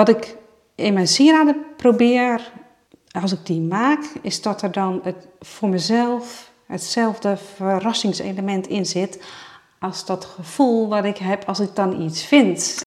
wat ik in mijn sieraden probeer, als ik die maak, is dat er dan het, voor mezelf hetzelfde verrassingselement in zit als dat gevoel wat ik heb als ik dan iets vind.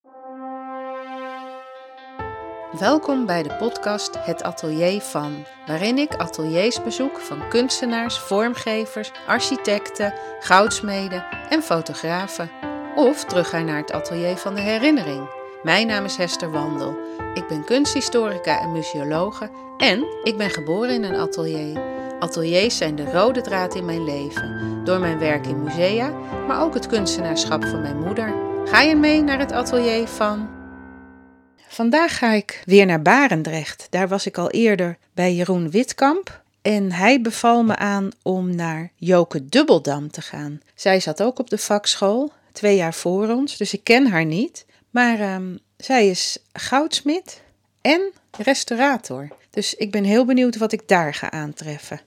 Welkom bij de podcast Het Atelier van, waarin ik ateliers bezoek van kunstenaars, vormgevers, architecten, goudsmeden en fotografen. Of terug ga naar het atelier van de herinnering. Mijn naam is Hester Wandel. Ik ben kunsthistorica en museologe en ik ben geboren in een atelier. Ateliers zijn de rode draad in mijn leven, door mijn werk in musea, maar ook het kunstenaarschap van mijn moeder. Ga je mee naar het atelier van Vandaag ga ik weer naar Barendrecht. Daar was ik al eerder bij Jeroen Witkamp. En hij beval me aan om naar Joke Dubbeldam te gaan. Zij zat ook op de vakschool, twee jaar voor ons, dus ik ken haar niet. Maar ehm, zij is goudsmid en restaurator. Dus ik ben heel benieuwd wat ik daar ga aantreffen.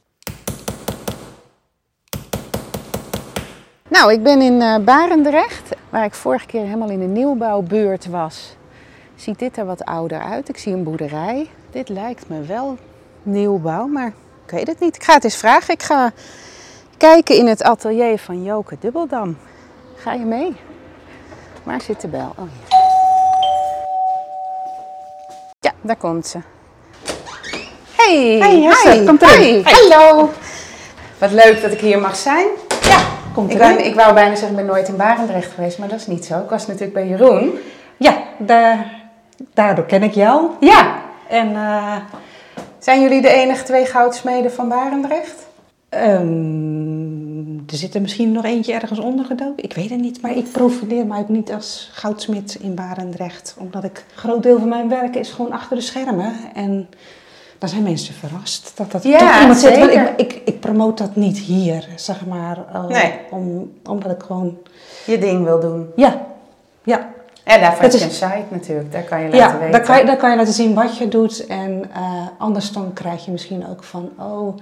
Nou, ik ben in uh, Barendrecht, waar ik vorige keer helemaal in de nieuwbouwbuurt was ziet dit er wat ouder uit. Ik zie een boerderij. Dit lijkt me wel nieuwbouw, maar ik weet het niet. Ik ga het eens vragen. Ik ga kijken in het atelier van Joke Dubbeldam. Ga je mee? Waar zit de bel? Oh, hier. Ja, daar komt ze. Hey, hi, kom erin. hi, hallo. Wat leuk dat ik hier mag zijn. Ja, komt Ik ik wou bijna zeggen, ik ben nooit in Barendrecht geweest, maar dat is niet zo. Ik was natuurlijk bij Jeroen. Ja, daar, daardoor ken ik jou. Ja, En eh, zijn jullie de enige twee goudsmeden van Barendrecht? ehm, er zit er misschien nog eentje ergens ondergedoken. Ik weet het niet, maar ik profileer mij ook niet als goudsmid in Barendrecht. Omdat ik, een groot deel van mijn werk is gewoon achter de schermen. En daar zijn mensen verrast dat dat Ja, toch iemand zit. Ik, ik, ik promoot dat niet hier, zeg maar. eh, Nee. om, omdat ik gewoon... Je ding wil doen. Ja, ja. En daarvoor Dat is- een site natuurlijk, daar kan je laten Ja, weten. daar kan, je, daar kan je laten zien wat je doet. En eh, anders dan krijg je misschien ook van, oh,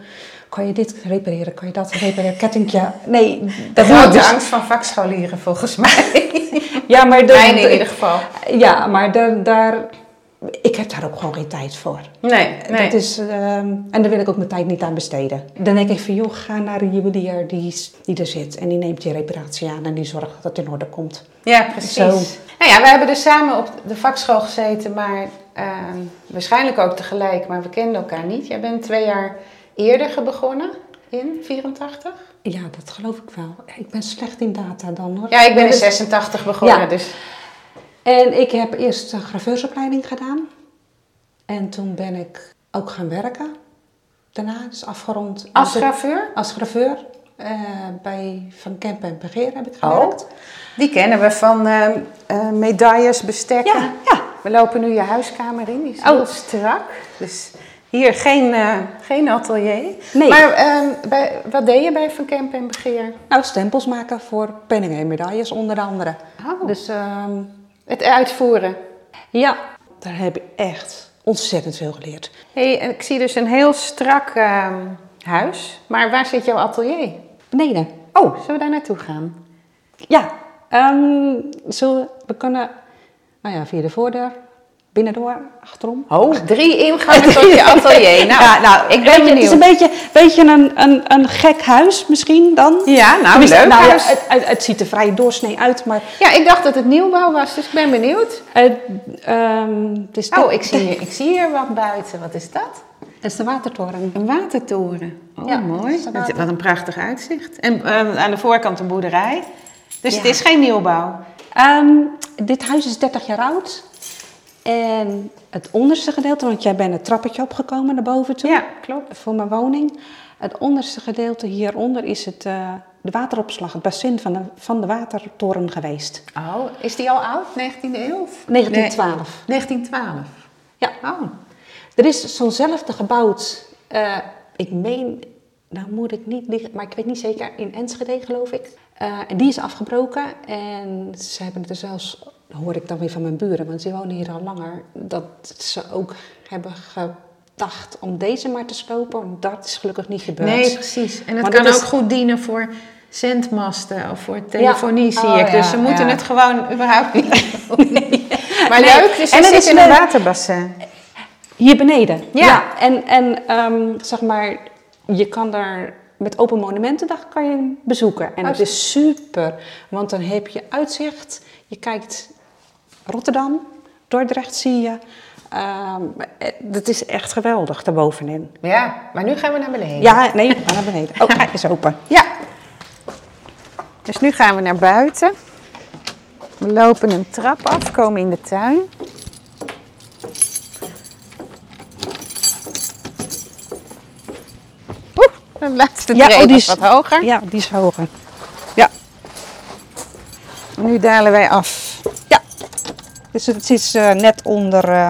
kan je dit repareren? Kan je dat repareren? Kettingje? Nee, de dat grote dus. angst van vakscholieren volgens mij. Ja, maar dat- Mijn in ieder geval. Ja, maar daar, daar, ik heb daar ook gewoon geen tijd voor. Nee, nee. Dat is, ehm, en daar wil ik ook mijn tijd niet aan besteden. Dan denk ik van, joh, ga naar een juwelier die, die er zit. En die neemt je reparatie aan en die zorgt dat het in orde komt. Ja, precies. Zo. Nou ja, we hebben dus samen op de vakschool gezeten, maar ehm, waarschijnlijk ook tegelijk, maar we kenden elkaar niet. Jij bent twee jaar eerder begonnen, in 84? Ja, dat geloof ik wel. Ik ben slecht in data dan hoor. Ja, ik ben in Dus- 86 begonnen, Ja. dus En ik heb eerst een graveursopleiding gedaan. En toen ben ik ook gaan werken. Daarna, dus afgerond. als graveur. Als graveur. eh, bij Van Kempen en Begeer heb ik Oh, gewerkt. die kennen we van ehm, eh, medailles, bestekken. Ja, ja. We lopen nu je huiskamer in, die is Oh. heel strak. Dus hier geen, eh, geen atelier. Nee. Maar ehm, bij, wat deed je bij Van Kempen en Begeer? Nou, stempels maken voor penningen en medailles onder andere. Oh. Dus ehm, Het uitvoeren. ja, daar heb ik echt ontzettend veel geleerd. Hey, en ik zie dus een heel strak ehm, huis. Maar waar zit jouw atelier? Beneden. Oh, zullen we daar naartoe gaan? Ja, ehm, zullen we, we kunnen, nou ja, via de voordeur, binnendoor, achterom. Oh, drie ingangen tot je atelier. Nou, ja, nou, ik ben je, Het is een benieuwd. beetje, beetje een, een, een gek huis misschien dan. Ja, nou, Tenminste, leuk nou ja, het, het, het ziet er vrij doorsnee uit, maar Ja, ik dacht dat het nieuwbouw was, dus ik ben benieuwd. het, ehm, het, is, Oh, ik zie, hier, ik zie hier wat buiten. Wat is dat? het is de watertoren. Een watertoren. Oh, Ja, mooi. dat Wat, water- wat een prachtig uitzicht. En eh, aan de voorkant een boerderij. Dus Ja. het is geen nieuwbouw. Ehm, dit huis is 30 jaar oud. En het onderste gedeelte, want jij bent het trappetje opgekomen naar boven toe. Ja, klopt. Voor mijn woning. Het onderste gedeelte hieronder is het, eh, de wateropslag, het bassin van de, van de watertoren geweest. Oh, is die al oud? 19e eeuw? 1912. 1912. Ja. Oh. Er is zo'nzelfde gebouwd, eh, ik meen, nou moet ik niet liegen, maar ik weet niet zeker, in Enschede geloof ik. Eh, en die is afgebroken en ze hebben het er zelfs, hoor ik dan weer van mijn buren, want ze wonen hier al langer, dat ze ook hebben gedacht om deze maar te slopen. Dat is gelukkig niet gebeurd. Nee, precies. En het Maar kan ook is- goed dienen voor zendmasten of voor telefonie, zie Oh, ik. Dus ja, ze moeten ja. het gewoon überhaupt niet. Maar Nee. leuk, dus En het is in een waterbassin. Hier beneden. Ja. En, en ehm, zeg maar, je kan daar met Open Monumentendag kan je hem bezoeken. En Oh, het is super, want dan heb je uitzicht. Je kijkt Rotterdam, Dordrecht zie je. Ehm, het is echt geweldig daarbovenin. Ja, maar nu gaan we naar beneden. Ja, nee, we gaan naar beneden. Oh, kijk eens open. Ja. Dus nu gaan we naar buiten. We lopen een trap af, komen in de tuin. Oeh, de laatste Ja, oh, die is- wat hoger. Ja, die is hoger. Ja, Nu dalen wij af. Dus het is eh, net onder eh,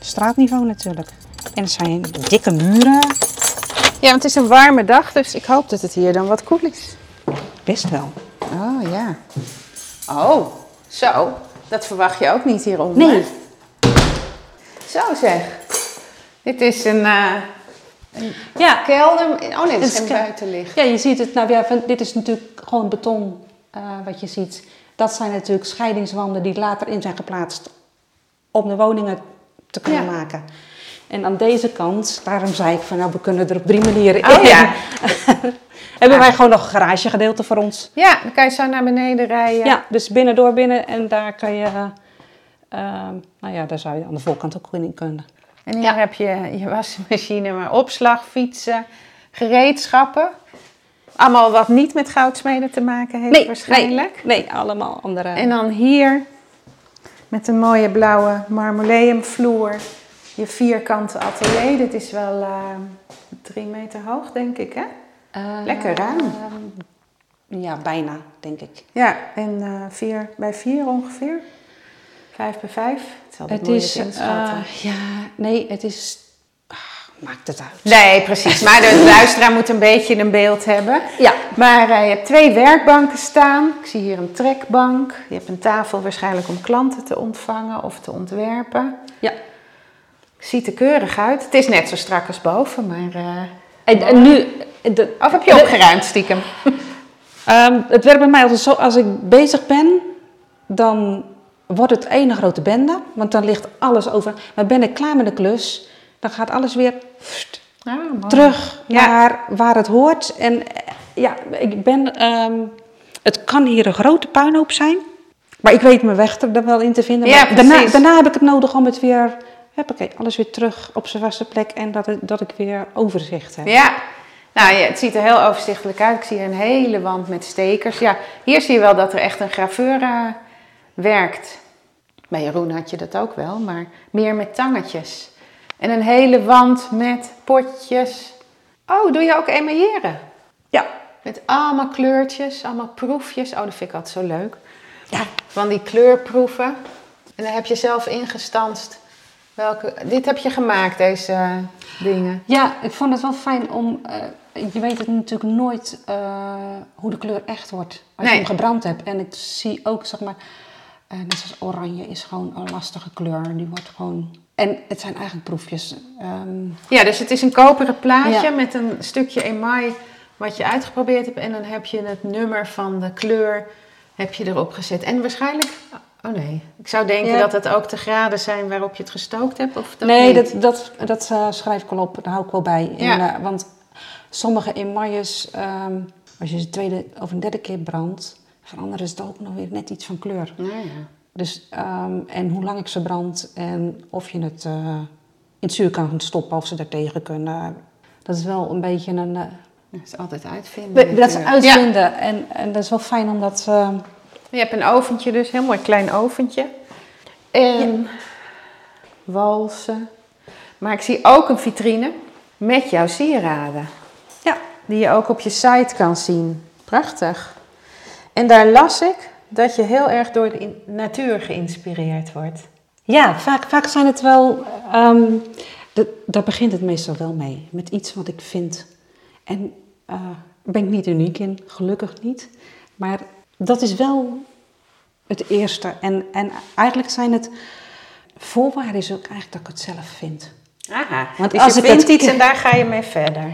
straatniveau natuurlijk. En er zijn dikke muren. Ja, want het is een warme dag, dus ik hoop dat het hier dan wat koel is. Best wel. Oh ja. Oh, zo. Dat verwacht je ook niet hieronder. Nee. Zo zeg. Dit is een, eh, een Ja, kelder. Oh nee, Het is buitenlicht. Ja, je ziet het. Nou ja, dit is natuurlijk gewoon beton wat je ziet. Dat zijn natuurlijk scheidingswanden die later in zijn geplaatst om de woningen te kunnen Ja. maken. En aan deze kant, daarom zei ik van nou, we kunnen er op drie manieren Oh in. ja. Hebben wij gewoon nog een garagegedeelte voor ons. Ja, dan kan je zo naar beneden rijden. Ja, dus binnen door binnen en daar kan je, eh, nou ja, daar zou je aan de voorkant ook in kunnen. En hier Ja. heb je je wasmachine, maar opslag, fietsen, gereedschappen. Allemaal wat niet met goudsmeden te maken heeft waarschijnlijk. Nee, nee, allemaal andere. En dan hier met een mooie blauwe marmoleumvloer. Je vierkante atelier. Dit is wel eh, drie meter hoog, denk ik, hè? Eh, lekker ruim. ja, bijna, denk ik. Ja, en eh, vier bij vier ongeveer. Vijf bij vijf. Het Het is, ja, nee, het is, maakt het uit. Nee, precies. Maar de luisteraar moet een beetje een beeld hebben. Ja. Maar eh, je hebt twee werkbanken staan. Ik zie hier een trekbank. Je hebt een tafel waarschijnlijk om klanten te ontvangen of te ontwerpen. Ja. Ziet er keurig uit. Het is net zo strak als boven, maar... eh, En, en nu, de, Of heb je opgeruimd stiekem? ehm, het werkt bij mij altijd zo, als ik bezig ben, dan wordt het één grote bende, want dan ligt alles over. Maar ben ik klaar met de klus, dan gaat alles weer pst, Ah, terug Ja. naar waar het hoort. En eh, ja, ik ben, ehm, het kan hier een grote puinhoop zijn, maar ik weet mijn weg er wel in te vinden. Ja, daarna, daarna heb ik het nodig om het weer, huppakee, alles weer terug op zijn vaste plek en dat, het, dat ik weer overzicht heb. Ja. Nou ja, het ziet er heel overzichtelijk uit. Ik zie een hele wand met stekers. Ja, hier zie je wel dat er echt een graveur eh, werkt. Bij Jeroen had je dat ook wel, maar meer met tangetjes. En een hele wand met potjes. Oh, doe je ook emailleren? Ja, Met allemaal kleurtjes, allemaal proefjes. Oh, dat vind ik altijd zo leuk. Ja. Van die kleurproeven. En dan heb je zelf ingestanst. Welke, dit heb je gemaakt, deze dingen. Ja, ik vond het wel fijn om. eh, je weet het natuurlijk nooit eh, hoe de kleur echt wordt als Nee. je hem gebrand hebt. En ik zie ook, zeg maar, eh, net zoals oranje is gewoon een lastige kleur. Die wordt gewoon. En het zijn eigenlijk proefjes. Ehm, Ja, dus het is een koperen plaatje Ja. met een stukje email wat je uitgeprobeerd hebt. En dan heb je het nummer van de kleur heb je erop gezet. En waarschijnlijk... Oh nee, ik zou denken Ja. dat het ook de graden zijn waarop je het gestookt hebt. Of dat nee, niet? dat, dat, dat eh, schrijf ik wel op. Daar hou ik wel bij. Ja. En, eh, want sommige emailles, ehm, als je ze tweede of een derde keer brandt, veranderen ze ook nog weer net iets van kleur. Nou ja. Dus, ehm, en hoe lang ik ze brand en of je het eh, in het zuur kan stoppen of ze daartegen kunnen. Dat is wel een beetje een. eh, Dat is altijd uitvinden. dat ze natuurlijk. uitvinden. En, en dat is wel fijn omdat. eh, Je hebt een oventje dus, een heel mooi klein oventje. En walsen. Maar ik zie ook een vitrine met jouw sieraden. ja, Die je ook op je site kan zien. Prachtig. En daar las ik dat je heel erg door de natuur geïnspireerd wordt. ja vaak, vaak zijn het wel. de- daar begint het meestal wel mee. Met iets wat ik vind. En eh, daar ben ik niet uniek in, gelukkig niet. Maar dat is wel het eerste. En, en eigenlijk zijn het. Voorwaarden is ook eigenlijk dat ik het zelf vind. Aha. Want dus als je ik vindt het- iets en daar ga je mee verder.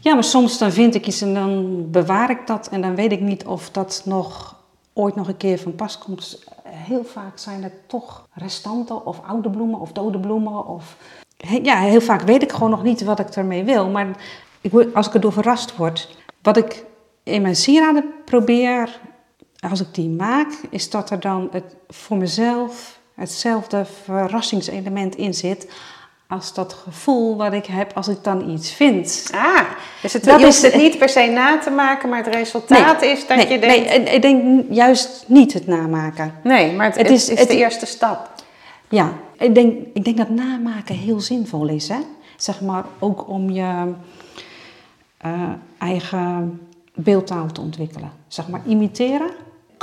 Ja, maar soms dan vind ik iets en dan bewaar ik dat en dan weet ik niet of dat nog ooit nog een keer van pas komt. heel vaak zijn het toch restanten of oude bloemen of dode bloemen. Of... Ja, heel vaak weet ik gewoon nog niet wat ik ermee wil. Maar als ik erdoor verrast word, wat ik in mijn sieraden probeer, als ik die maak, is dat er dan het, voor mezelf hetzelfde verrassingselement in zit als dat gevoel wat ik heb als ik dan iets vind. Ah, dus het, Dat je hoeft is- het niet per se na te maken, maar het resultaat is dat nee, je denkt... Nee, ik denk juist niet het namaken. Nee, maar het, is- is, het- de eerste stap. Ja, ik denk, ik denk dat namaken heel zinvol is. Hè? Zeg maar ook om je eh, eigen beeldtaal te ontwikkelen. Zeg maar imiteren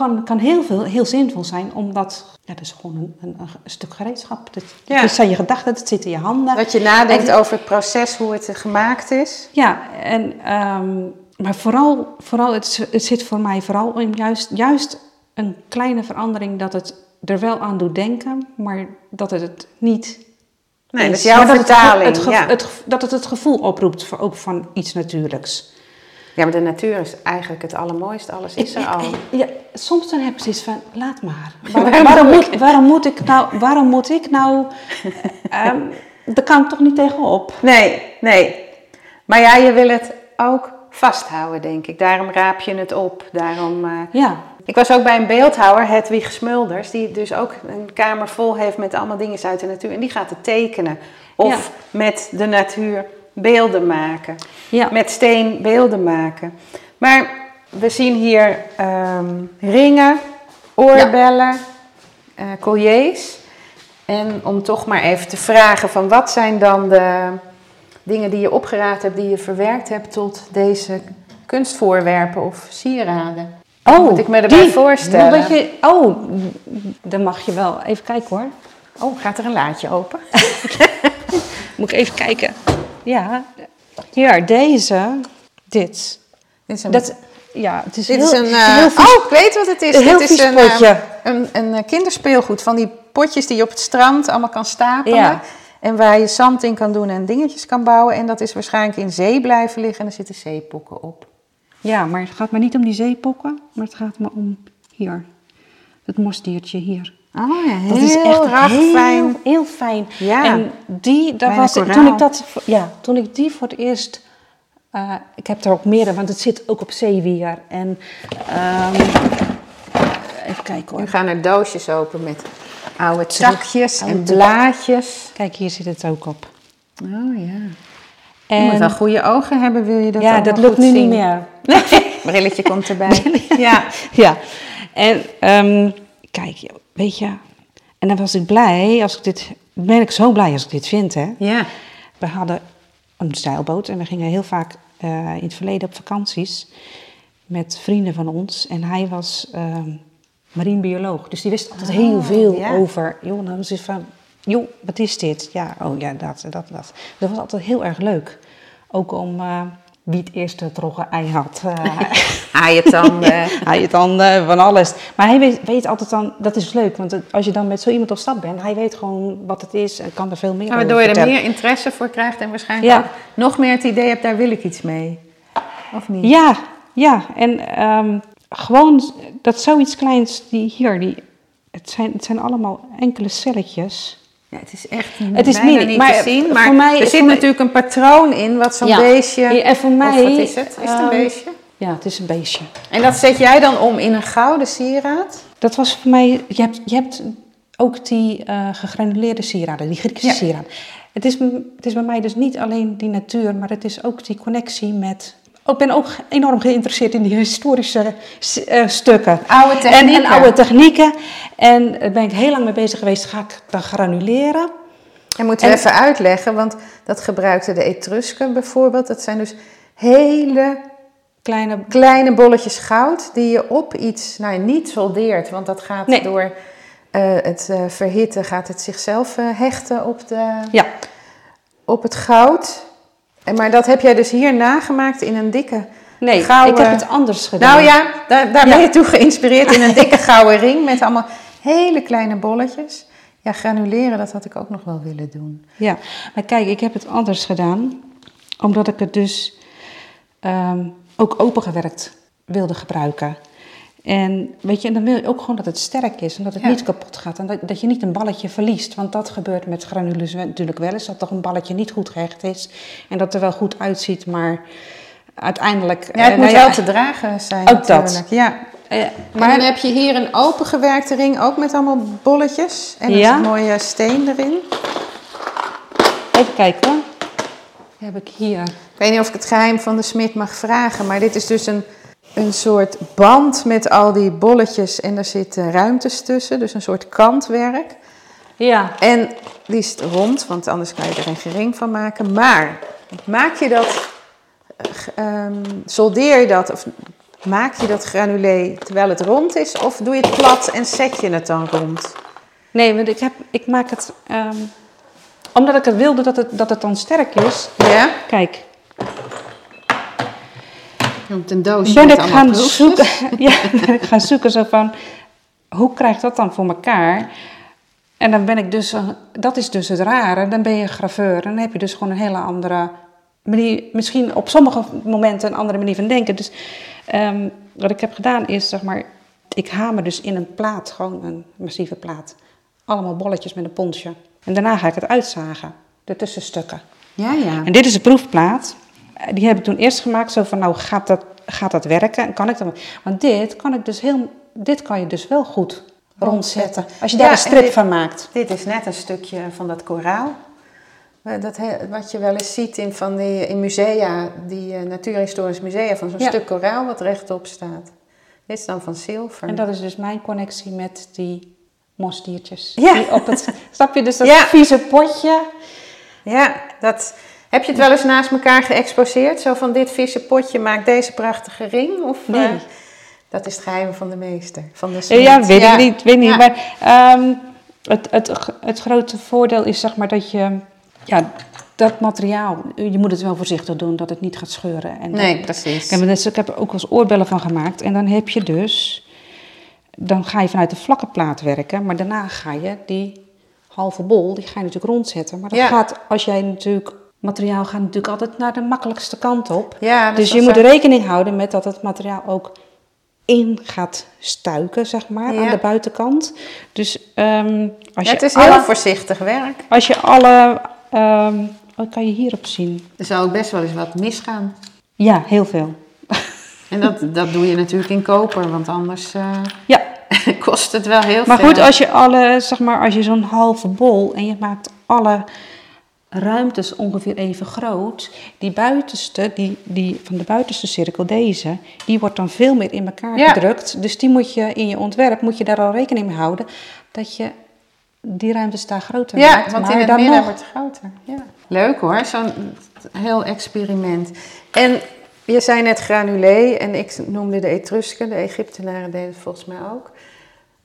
kan, kan heel, veel, heel zinvol zijn, omdat ja, dat is gewoon een, een, een stuk gereedschap. Dat, Ja. dat zijn je gedachten, dat zit in je handen. Dat je nadenkt En- over het proces, hoe het gemaakt is. Ja, en, ehm, maar vooral, vooral het, het zit voor mij vooral in juist, juist een kleine verandering dat het er wel aan doet denken, maar dat het het niet Nee, dat is. jouw het vertaling. Het, ja. het ge- dat het het gevoel oproept voor, ook van iets natuurlijks. Ja, maar de natuur is eigenlijk het allermooiste. Alles is er al. Ja, soms dan heb ik zoiets van, laat maar. Waarom Waar- waarom, moet waarom moet ik nou, waarom moet ik nou, ehm daar kan ik toch niet tegenop. Nee, nee. Maar ja, je wil het ook vasthouden, denk ik. Daarom raap je het op. Daarom, eh, Ja, Ik was ook bij een beeldhouwer, Hedwig Smulders, die dus ook een kamer vol heeft met allemaal dingen uit de natuur. En die gaat het tekenen. Of met de natuur beelden maken. Ja. Met steen beelden maken. Maar we zien hier ehm, ringen, oorbellen, eh colliers. En om toch maar even te vragen van wat zijn dan de dingen die je opgeraapt hebt, die je verwerkt hebt tot deze kunstvoorwerpen of sieraden? moet ik me erbij die. voorstellen? Dat je, oh, dan mag je wel. Even kijken hoor. Oh, gaat er een laadje open? Moet ik even kijken. Ja, hier, deze, dit. Dit is een, Dat, ja, het is dit heel, is een eh, heel vies- oh, ik weet wat het is. een heel dit is een, eh, potje. een, een eh, kinderspeelgoed van die potjes die je op het strand allemaal kan stapelen. Ja. En waar je zand in kan doen en dingetjes kan bouwen. En dat is waarschijnlijk in zee blijven liggen en er zitten zeepokken op. Ja, maar het gaat me niet om die zeepokken, maar het gaat me om hier. Het mosdiertje hier. Oh ja, Dat is echt heel, fijn. heel fijn. Ja. En die, dat Bijna was, koraal. toen ik dat, ja, toen ik die voor het eerst, eh, ik heb er ook meerdere, want het zit ook op zeewier. En ehm, even kijken Nu hoor. gaan er doosjes open met oude takjes en blaadjes. Kijk, hier zit het ook op. Oh ja. En, Je moet wel goede ogen hebben, wil je dat ja, dat lukt nu zien. niet meer. Brilletje komt erbij. ja. Ja, en ehm, kijk, weet je, en dan was ik blij als ik dit, ben ik zo blij als ik dit vind, hè. Ja. We hadden een zeilboot en we gingen heel vaak eh, in het verleden op vakanties met vrienden van ons. En hij was ehm marinebioloog, dus die wist altijd heel Oh, veel ja. over. Joh, dan was van, joh, wat is dit? Ja, oh ja, dat, dat, dat. Dat was altijd heel erg leuk. Ook om eh, wie het eerste het rogge ei had. eh, Haaientanden. hij het dan eh, van alles. Maar hij weet, weet altijd dan, dat is leuk, want als je dan met zo iemand op stap bent, hij weet gewoon wat het is en kan er veel meer Maar over waardoor je er meer interesse voor krijgt en waarschijnlijk Ja. ook nog meer het idee hebt, daar wil ik iets mee. Of niet? Ja, ja. En ehm, gewoon dat zoiets kleins, die hier, die, het, zijn, het zijn allemaal enkele celletjes. Ja, het is echt Het is mini, niet maar te zien. voor Maar mij- er voor zit natuurlijk een patroon in wat zo'n Ja. beestje... Ja, en voor mij... of wat is het? Is het een ehm, beestje? Ja, het is een beestje. En dat zet jij dan om in een gouden sieraad? Dat was voor mij... Je hebt, je hebt ook die eh gegranuleerde sieraden, die Griekse Ja. sieraden. Het is, het is bij mij dus niet alleen die natuur, maar het is ook die connectie met... Ik ben ook enorm geïnteresseerd in die historische eh, stukken. Oude En, technieken. en oude technieken. En daar ben ik heel lang mee bezig geweest. Ga ik dan granuleren? En moeten we En- even uitleggen, want dat gebruikten de Etrusken bijvoorbeeld. Dat zijn dus hele Kleine... kleine bolletjes goud die je op iets, nou niet soldeert, want dat gaat Nee. door eh, het eh, verhitten, gaat het zichzelf eh, hechten op, de, Ja, op het goud. En, maar dat heb jij dus hier nagemaakt in een dikke nee, gouden... ik heb het anders gedaan. Nou ja, daar, daar Ja. ben je toe geïnspireerd in een dikke gouden ring met allemaal hele kleine bolletjes. Ja, granuleren, dat had ik ook nog wel willen doen. Ja, maar kijk, ik heb het anders gedaan. Omdat ik het dus ehm, ook opengewerkt wilde gebruiken. En weet je, en dan wil je ook gewoon dat het sterk is en dat het Ja. niet kapot gaat. En dat, dat je niet een balletje verliest. Want dat gebeurt met granules natuurlijk wel eens. Dat toch een balletje niet goed gehecht is. En dat er wel goed uitziet, maar uiteindelijk... Ja, het eh, moet nou ja, wel te dragen zijn Ook dat. Ja. eh, Maar dan heb je hier een opengewerkte ring, ook met allemaal bolletjes. En een mooie steen erin. even kijken hoor. Heb ik hier. Ik weet niet of ik het geheim van de smid mag vragen, maar dit is dus een, een soort band met al die bolletjes en daar zitten ruimtes tussen, dus een soort kantwerk. Ja, En die is rond, want anders kan je er een gering van maken. Maar maak je dat, ehm, soldeer je dat of maak je dat granulé terwijl het rond is, of doe je het plat en zet je het dan rond? nee, want ik, heb, ik maak het... ehm, omdat ik het wilde dat het, dat het dan sterk is. Ja? Kijk, Want een doosje ben ik gaan zoeken. Ja, ben ik gaan zoeken zo van hoe krijg ik dat dan voor elkaar? En dan ben ik dus, eh, dat is dus het rare. Dan ben je graveur en dan heb je dus gewoon een hele andere manier, misschien op sommige momenten een andere manier van denken. Dus ehm, wat ik heb gedaan is, zeg maar, ik hamer dus in een plaat, gewoon een massieve plaat, allemaal bolletjes met een ponsje. En daarna ga ik het uitzagen, de tussenstukken. Ja, ja. En dit is de proefplaat. Eh, Die heb ik toen eerst gemaakt, zo van nou gaat dat, gaat dat werken? En kan ik dat? Want dit kan ik dus heel, dit kan je dus wel goed rondzetten. Als je daar Ja, een en strip dit- van maakt. Dit is net een stukje van dat koraal. Eh, Dat, wat je wel eens ziet in, van die, in musea, die eh, natuurhistorisch musea, van zo'n Ja. stuk koraal wat rechtop staat. Dit is dan van zilver. En dat is dus mijn connectie met die mosdiertjes. Ja. Die op het, snap je? Dus dat Ja. vieze potje. Ja, dat, heb je het wel eens naast elkaar geëxposeerd? Zo van dit vieze potje maakt deze prachtige ring? Of, Nee. eh, dat is het geheim van de meester, van de Ja, smid. ja, weet ik niet. Weet niet. Ja. Maar ehm, het, het, het grote voordeel is zeg maar dat je... Ja, dat materiaal, je moet het wel voorzichtig doen dat het niet gaat scheuren. En Nee, dat- precies. Ik heb, er ik heb ook wel eens oorbellen van gemaakt. En dan heb je dus... Dan ga je vanuit de vlakke plaat werken. Maar daarna ga je die halve bol, die ga je natuurlijk rondzetten. Maar dat Ja. gaat, als jij natuurlijk... Materiaal gaat natuurlijk altijd naar de makkelijkste kant op. Ja, dus is je moet zo. rekening houden met dat het materiaal ook in gaat stuiken, zeg maar, Ja. aan de buitenkant. Dus ehm, als, Ja, je het is alle, heel voorzichtig werk. als je alle... ehm, wat kan je hierop zien? Er zou ook best wel eens wat misgaan. Ja, heel veel. En dat, dat doe je natuurlijk in koper, want anders eh, Ja, kost het wel heel Maar veel. goed, als je alle, zeg maar, als je zo'n halve bol en je maakt alle ruimtes ongeveer even groot, die buitenste, die, die van de buitenste cirkel, deze, die wordt dan veel meer in elkaar Ja. gedrukt. Dus die moet je in je ontwerp, moet je daar al rekening mee houden, dat je die ruimtes daar groter Ja, maakt. want maar in het midden nog, wordt het groter. Ja. Leuk hoor, zo'n heel experiment. En je zei net granulé en ik noemde de Etrusken, de Egyptenaren deden het volgens mij ook.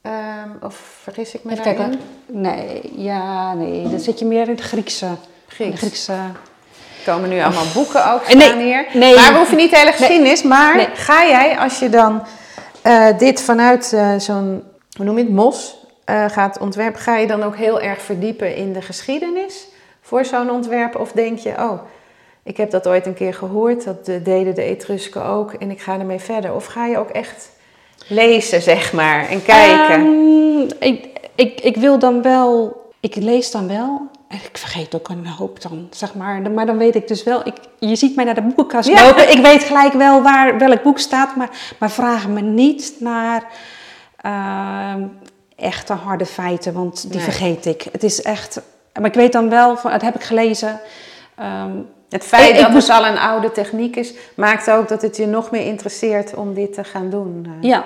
Ehm, of vergis ik me Even daarin? kijken. Nee, ja, nee, dan zit je meer in het Griekse. Grieks. Griekse Er komen nu allemaal boeken ook Nee, staan hier. nee. maar we hoeven niet de hele geschiedenis. Maar Nee. ga jij, als je dan eh, dit vanuit eh, zo'n, hoe noem je het, mos eh, gaat ontwerpen, ga je dan ook heel erg verdiepen in de geschiedenis voor zo'n ontwerp? Of denk je, oh, ik heb dat ooit een keer gehoord, dat eh, deden de Etrusken ook en ik ga ermee verder? Of ga je ook echt lezen, zeg maar, en kijken? Ehm, ik, ik, ik wil dan wel, ik lees dan wel. Ik vergeet ook een hoop dan, zeg maar. Maar dan weet ik dus wel, ik, je ziet mij naar de boekenkast Ja. lopen. Ik weet gelijk wel waar welk boek staat, maar, maar vraag me niet naar ehm, echte harde feiten, want die Nee. vergeet ik. Het is echt, maar ik weet dan wel, van, dat heb ik gelezen. ehm, Het feit Ik- ik dat moest- het al een oude techniek is, maakt ook dat het je nog meer interesseert om dit te gaan doen. eh. Ja,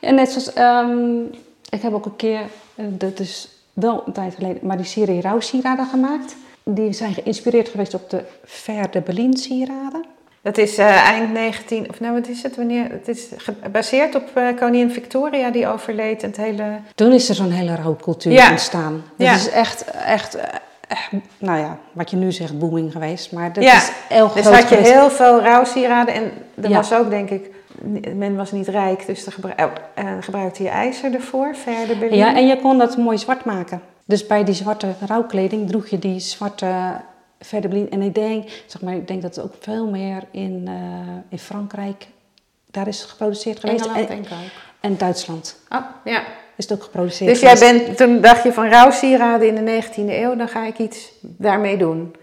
en net zoals, ehm, ik heb ook een keer, eh, dat is wel een tijd geleden, maar die serie rouwsieraden gemaakt. Die zijn geïnspireerd geweest op de Ver de Berlin sieraden. Dat is eh, eind 19, of nou wat is het, wanneer? Het is gebaseerd op eh, koningin Victoria die overleed en het hele... Toen is er zo'n hele rouwcultuur Ja. ontstaan. Dat Ja. is echt, echt, eh, echt, nou ja, wat je nu zegt, booming geweest. Maar dat Ja. is heel Dus groot had je geweest. heel veel rouwsieraden en er was ook denk ik, men was niet rijk, dus gebru- oh, eh, gebruikte je ijzer ervoor, verder Berlin. Ja, en je kon dat mooi zwart maken. Dus bij die zwarte rouwkleding droeg je die zwarte Ver de Berlin. En ik denk, zeg maar, ik denk dat het ook veel meer in, eh, in Frankrijk daar is geproduceerd geweest. Engeland En- denk ik ook. En Duitsland Oh, ja. is het ook geproduceerd. Dus jij geweest. bent, toen dacht je van rouwsieraden in de 19e eeuw, dan ga ik iets daarmee doen.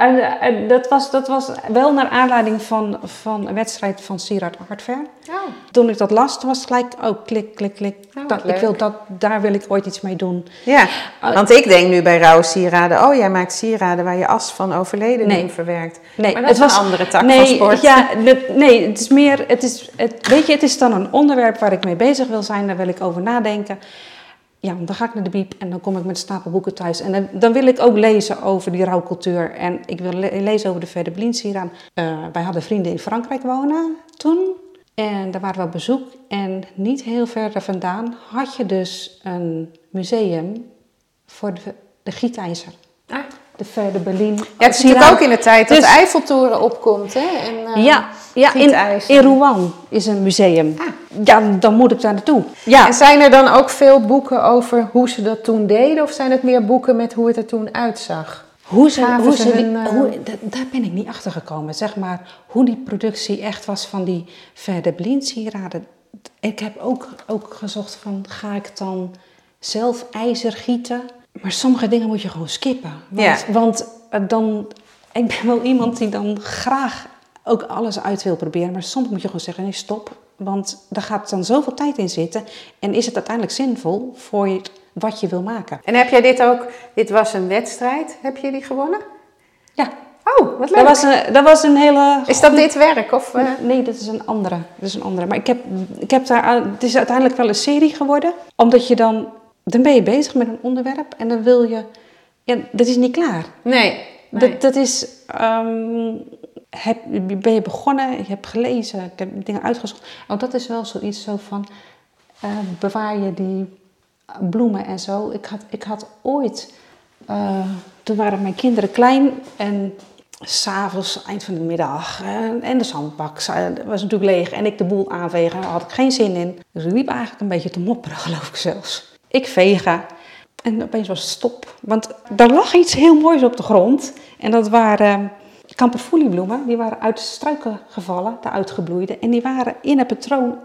En, eh, dat, was, dat was wel naar aanleiding van, van een wedstrijd van Sierard Artver. Oh. Toen ik dat las, was het gelijk, oh, klik, klik, klik. Oh, dat, ik wil dat, daar wil ik ooit iets mee doen. Ja, Oh. want ik denk nu bij rouwsieraden, oh jij maakt sieraden waar je as van overledenen Nee. in verwerkt. Nee, Maar dat is een andere tak nee, van sport. Ja, nee, het is meer, het is, het, weet je, het is dan een onderwerp waar ik mee bezig wil zijn, daar wil ik over nadenken. Ja, dan ga ik naar de biep en dan kom ik met een stapel boeken thuis. En dan, dan wil ik ook lezen over die rouwcultuur. En ik wil le- lezen over de Verdeblinsieraan. Eh wij hadden vrienden in Frankrijk wonen toen. En daar waren we op bezoek. En niet heel ver vandaan had je dus een museum voor de, de gietijzer. Ah. De Ver de Berlin. Ja, het is natuurlijk ook in de tijd dat Dus- de Eiffeltoren opkomt, hè? En, eh, Ja, ja in, in Rouen is een museum. Ah. Ja, dan moet ik daar naartoe. Ja, En zijn er dan ook veel boeken over hoe ze dat toen deden? Of zijn het meer boeken met hoe het er toen uitzag? hoe ze, hoe ze die- hun, eh, hoe, da- daar ben ik niet achter gekomen. Zeg maar, hoe die productie echt was van die Verder Blind sieraden. Ik heb ook, ook gezocht van, ga ik dan zelf ijzer gieten? Maar sommige dingen moet je gewoon skippen. Want, Ja. want eh, dan, ik ben wel iemand die dan graag ook alles uit wil proberen. Maar soms moet je gewoon zeggen, nee stop. Want daar gaat dan zoveel tijd in zitten. En is het uiteindelijk zinvol voor je, wat je wil maken? En heb jij dit ook, dit was een wedstrijd, heb je die gewonnen? Ja, Oh, wat leuk. dat was een, dat was een hele... Is dat dit werk? Of, eh? Nee, dat is een andere. Dat is een andere. Maar ik heb, ik heb daar, het is uiteindelijk wel een serie geworden. Omdat je dan, dan ben je bezig met een onderwerp en dan wil je, ja, dat is niet klaar. Nee. nee. Dat, dat is, ehm, heb, ben je begonnen, je hebt gelezen, ik heb dingen uitgezocht. Oh, dat is wel zoiets zo van, eh, bewaar je die bloemen en zo. Ik had, ik had ooit, eh, toen waren mijn kinderen klein en s'avonds, eind van de middag, eh, en de zandbak was natuurlijk leeg en ik de boel aanvegen, daar had ik geen zin in. Dus ik liep eigenlijk een beetje te mopperen, geloof ik zelfs. Ik vegen en opeens was het stop, want daar lag iets heel moois op de grond en dat waren kamperfoeliebloemen, die waren uit de struiken gevallen, de uitgebloeide, en die waren in het patroon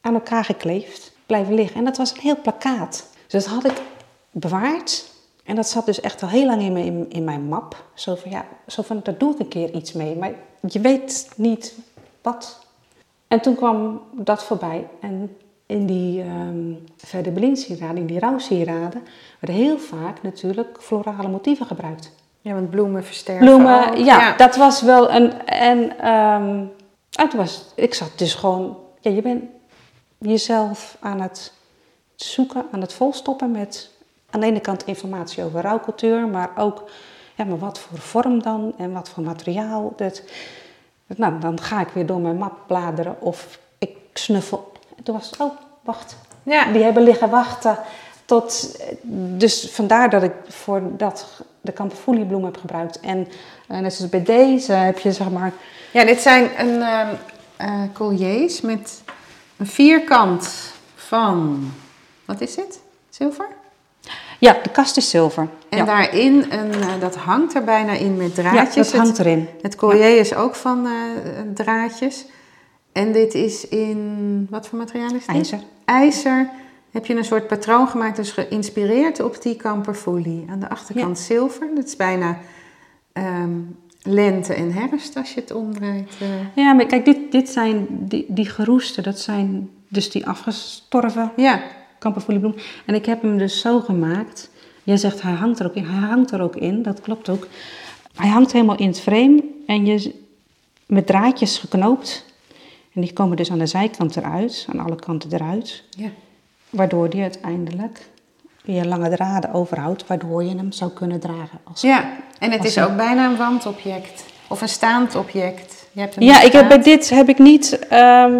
aan elkaar gekleefd, blijven liggen. En dat was een heel plakkaat. Dus dat had ik bewaard. En dat zat dus echt al heel lang in mijn, in mijn map. Zo van, ja, zo van, daar doe ik een keer iets mee. Maar je weet niet wat. En toen kwam dat voorbij. En in die um, verder blinsieraden, in die rouwsieraden, werden heel vaak natuurlijk florale motieven gebruikt. Ja, want bloemen versterken Bloemen, ja, dat was wel een. En ehm, het was, ik zat dus gewoon. Ja, je bent jezelf aan het zoeken, aan het volstoppen met aan de ene kant informatie over rouwcultuur, maar ook ja, maar wat voor vorm dan en wat voor materiaal. Dat, nou, dan ga ik weer door mijn map bladeren of ik snuffel. En toen was het, oh, wacht. Ja. Die hebben liggen wachten tot. Dus vandaar dat ik voor dat de kamperfoeliebloem heb gebruikt. En uh, net zoals bij deze heb je zeg maar. Ja, dit zijn een uh, uh, colliers met een vierkant van. Wat is dit? Zilver? Ja, de kast is zilver. En ja. daarin, een, uh, dat hangt er bijna in met draadjes. Ja, dat hangt erin. Het, het collier ja. is ook van draadjes. En dit is in, wat voor materiaal is dit? IJzer. IJzer. Heb je een soort patroon gemaakt, dus geïnspireerd op die kamperfolie. Aan de achterkant ja. zilver. Dat is bijna um, lente en herfst als je het omdraait. Uh. Ja, maar kijk, dit, dit zijn die, die geroeste, dat zijn dus die afgestorven ja. kamperfoliebloem. En ik heb hem dus zo gemaakt. Jij zegt hij hangt er ook in. Hij hangt er ook in, dat klopt ook. Hij hangt helemaal in het frame en je met draadjes geknoopt. En die komen dus aan de zijkant eruit, aan alle kanten eruit. Ja. Waardoor die uiteindelijk je lange draden overhoudt, waardoor je hem zou kunnen dragen. Als, ja, en het is een- ook bijna een wandobject. Of een staand object. Je hebt Ja, ik heb, bij dit heb ik niet, ehm,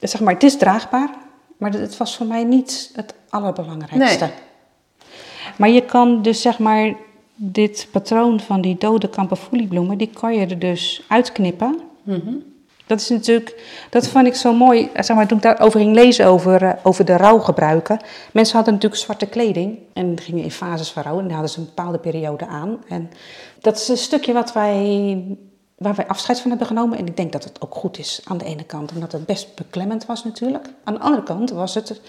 zeg maar, het is draagbaar, maar het was voor mij niet het allerbelangrijkste. Nee. Maar je kan dus zeg maar dit patroon van die dode kamperfoeliebloemen, die kan je er dus uitknippen. Mhm. Dat is natuurlijk, dat vond ik zo mooi, eh, zeg maar, toen ik daarover ging lezen over, eh, over de rouwgebruiken. Mensen hadden natuurlijk zwarte kleding en gingen in fases van rouw en daar hadden ze een bepaalde periode aan. En dat is een stukje wat wij waar wij afscheid van hebben genomen. En ik denk dat het ook goed is aan de ene kant, omdat het best beklemmend was natuurlijk. Aan de andere kant was het,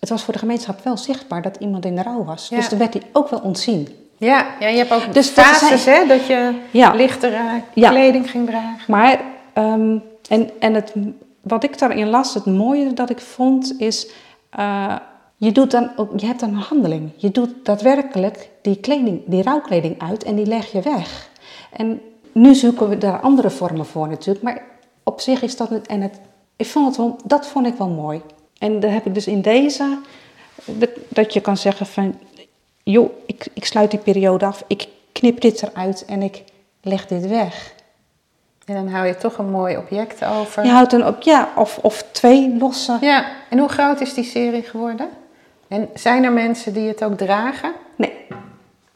het was voor de gemeenschap wel zichtbaar dat iemand in de rouw was. Ja. Dus dan werd hij ook wel ontzien. Ja, ja je hebt ook Dus fases, hè, dat je Ja. lichtere kleding ging dragen. Maar, ehm, en, en het, wat ik daarin las, het mooie dat ik vond, is... eh, je, doet dan je hebt dan een handeling. Je doet daadwerkelijk die, kleding, die rouwkleding uit en die leg je weg. En nu zoeken we daar andere vormen voor natuurlijk. Maar op zich is dat... En het, ik vond het wel, dat vond ik wel mooi. En daar heb ik dus in deze... Dat je kan zeggen van... joh, ik, ik sluit die periode af. Ik knip dit eruit en ik leg dit weg. En dan hou je toch een mooi object over. Je houdt dan ook, ja, of, of twee losse. Ja, en hoe groot is die serie geworden? En zijn er mensen die het ook dragen? Nee,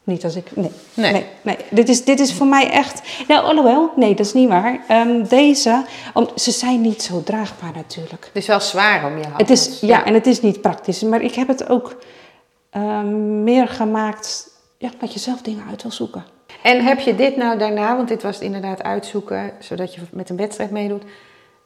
niet als ik. Nee. Nee. Nee. nee, Dit, is, dit is voor mij echt. Nou, alhoewel, nee, dat is niet waar. Ehm, deze, om, ze zijn niet zo draagbaar natuurlijk. Het is wel zwaar om je hals. Het is, ja, en het is niet praktisch. Maar ik heb het ook ehm, meer gemaakt. Ja, dat je zelf dingen uit wil zoeken. En heb je dit nou daarna, want dit was het inderdaad uitzoeken, zodat je met een wedstrijd meedoet.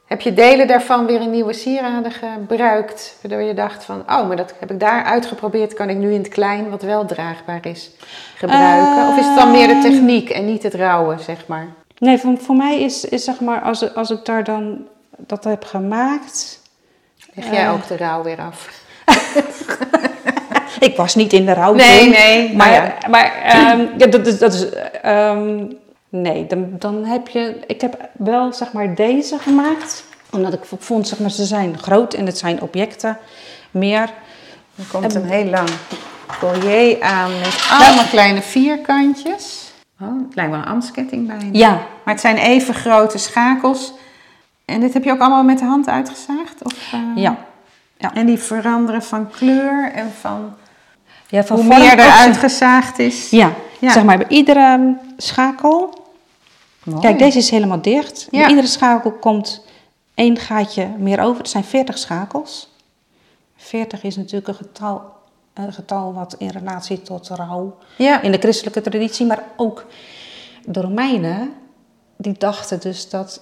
Heb je delen daarvan weer in nieuwe sieraden gebruikt? Waardoor je dacht van, oh, maar dat heb ik daar uitgeprobeerd, kan ik nu in het klein, wat wel draagbaar is, gebruiken? of is het dan meer de techniek en niet het rouwen, zeg maar? Nee, voor, voor mij is, is zeg maar, als, als ik daar dan dat heb gemaakt. Leg jij Eh. ook de rouw weer af? Ik was niet in de rouw. Nee, toen. nee, Maar, maar ja. maar ehm, ja, dat is. Dat is ehm, nee, dan, dan heb je. Ik heb wel zeg maar deze gemaakt. Omdat ik vond, zeg maar, ze zijn groot en het zijn objecten. Meer. Er komt een heel lang collier aan met allemaal kleine vierkantjes. Oh, het lijkt wel een ambtsketting bijna. Ja, Maar het zijn even grote schakels. En dit heb je ook allemaal met de hand uitgezaagd? Of, eh, ja. Ja. En die veranderen van kleur en van ja van hoe meer er uitgezaagd is. Ja, Ja. zeg maar bij iedere um, schakel. Mooi. Kijk, deze is helemaal dicht. Ja. Bij iedere schakel komt één gaatje meer over. Het zijn 40 schakels. 40 is natuurlijk een getal, een getal wat in relatie tot rouw Ja. in de christelijke traditie, maar ook de Romeinen, die dachten dus dat.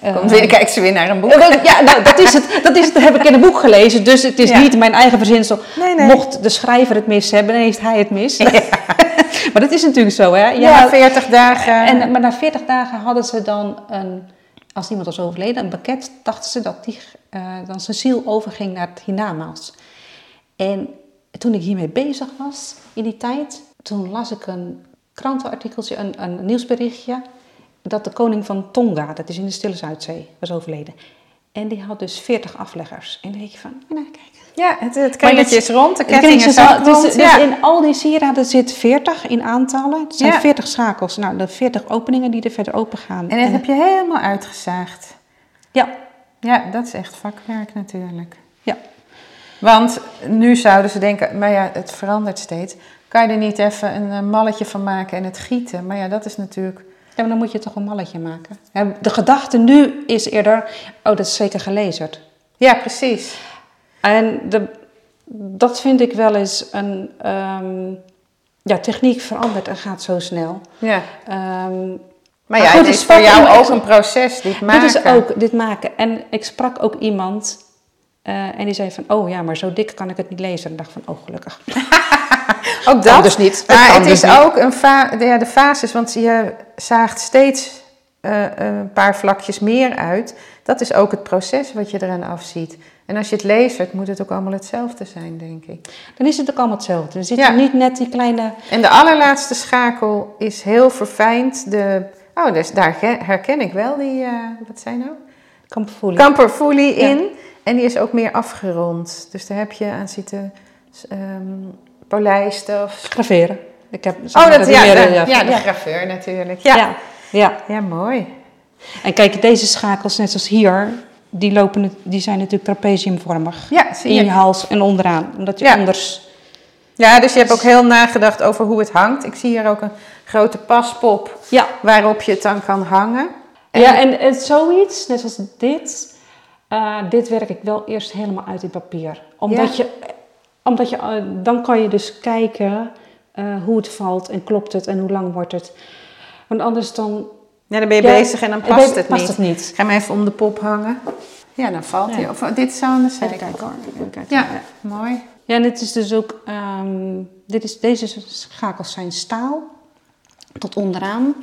Eh, Komt weer, kijkt ze weer naar een boek. Ja, nou, dat is het. Dat, is het, heb ik in een boek gelezen. Dus het is Ja. niet mijn eigen verzinsel. Nee, nee. Mocht de schrijver het mis hebben, dan heeft hij het mis. maar dat is natuurlijk zo, hè? Ja, houdt- 40 dagen. en, maar na 40 dagen hadden ze dan een, als iemand was overleden, een pakket, dachten ze dat die, eh, dan zijn ziel overging naar het hiernamaals. En toen ik hiermee bezig was in die tijd, toen las ik een krantenartikeltje, een, een nieuwsberichtje, dat de koning van Tonga, dat is in de Stille Zuidzee, was overleden. En die had dus 40 afleggers. En dan denk je van, nou kijk. ja, het, het is rond, de ketting is ook dus, rond. dus ja. in al die sieraden zit 40 in aantallen. Het zijn Ja. 40 schakels. Nou, de 40 openingen die er verder open gaan. En dat heb je helemaal uitgezaagd. Ja, Ja, dat is echt vakwerk natuurlijk. ja. Want nu zouden ze denken, maar ja, het verandert steeds. Kan je er niet even een eh, malletje van maken en het gieten? Maar ja, dat is natuurlijk... Ja, maar dan moet je toch een malletje maken. De gedachte nu is eerder, oh, dat is zeker gelezerd. Ja, precies. En de, dat vind ik wel eens een... ehm, ja, techniek verandert en gaat zo snel. Ja. Ehm, Maar ja, het is voor jou ook een proces, dit maken. Dit is ook dit maken. En ik sprak ook iemand eh, en die zei van, oh ja, maar zo dik kan ik het niet lezen. En ik dacht van, oh gelukkig. Ook dat. dus niet. Dat Maar het dus is niet. ook een fa ja, de fases, want je zaagt steeds eh, een paar vlakjes meer uit. Dat is ook het proces wat je eraan afziet. En als je het leest, moet het ook allemaal hetzelfde zijn, denk ik. Dan is het ook allemaal hetzelfde. Dan zit Ja. er niet net die kleine... En de allerlaatste schakel is heel verfijnd. De, oh, dus daar herken ik wel die, eh, wat zijn nou? kamperfoelie. Kamperfoelie in. En die is ook meer afgerond. Dus daar heb je aan zitten ehm polijsten of... Graveren. Ik heb, Oh, dat, die ja, meer, de, ja, ja, de graveur natuurlijk. Ja. Ja, ja. ja, mooi. En kijk, deze schakels, net zoals hier, die, lopen, die zijn natuurlijk trapeziumvormig. Ja, zie In je je. hals en onderaan. Omdat je Ja. anders... Ja, dus je hebt ook heel nagedacht over hoe het hangt. Ik zie hier ook een grote paspop Ja, waarop je het dan kan hangen. En- ja en zoiets, net zoals dit, eh, dit werk ik wel eerst helemaal uit in papier. Omdat Ja. je, omdat je eh, dan kan je dus kijken eh, hoe het valt en klopt het en hoe lang wordt het. Want anders dan Ja, dan ben je Ja, bezig en dan past het past niet. het niet. Ik ga hem even om de pop hangen. Ja, dan valt Ja. hij. Of dit is zo aan de zijkant. kijken. Ja, mooi. Ja, en dit is dus ook, ehm, dit is, deze schakels zijn staal tot onderaan.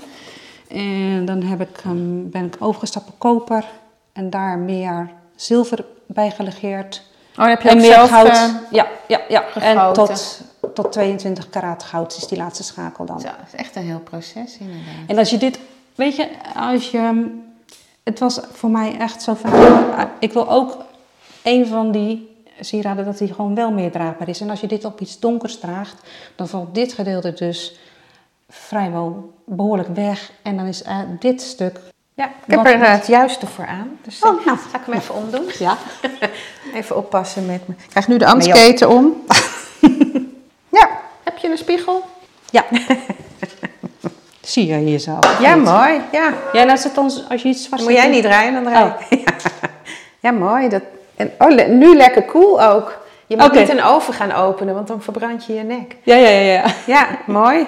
En dan heb ik, ben ik overgestapt op koper en daar meer zilver bij gelegeerd. Oh, heb je En ook meer zelf, goud. eh, ja, ja, ja. En tot, tot 22 karaat goud is die laatste schakel dan. Zo, dat is echt een heel proces inderdaad. En als je dit, weet je, als je, het was voor mij echt zo van, ah, ik wil ook een van die sieraden dat die gewoon wel meer draagbaar is. En als je dit op iets donkers draagt, dan valt dit gedeelte dus vrijwel behoorlijk weg. En dan is eh, dit stuk, Ja, ik heb er eh, het juiste voor aan. Dus eh, Oh, nou. ga ik hem even omdoen. ja, Even oppassen met me. Ik krijg nu de ambtsketen om. ja, heb je een spiegel? ja. Zie je hier zo? Ja, mooi. Ja. Ja, als, het dan, als je iets zwart moet jij niet draaien, dan draai Oh. Ja, mooi. Dat, en, oh, nu lekker cool ook. Je moet niet een oven gaan openen, want dan verbrand je je nek. Ja, ja, ja. ja. Ja, mooi.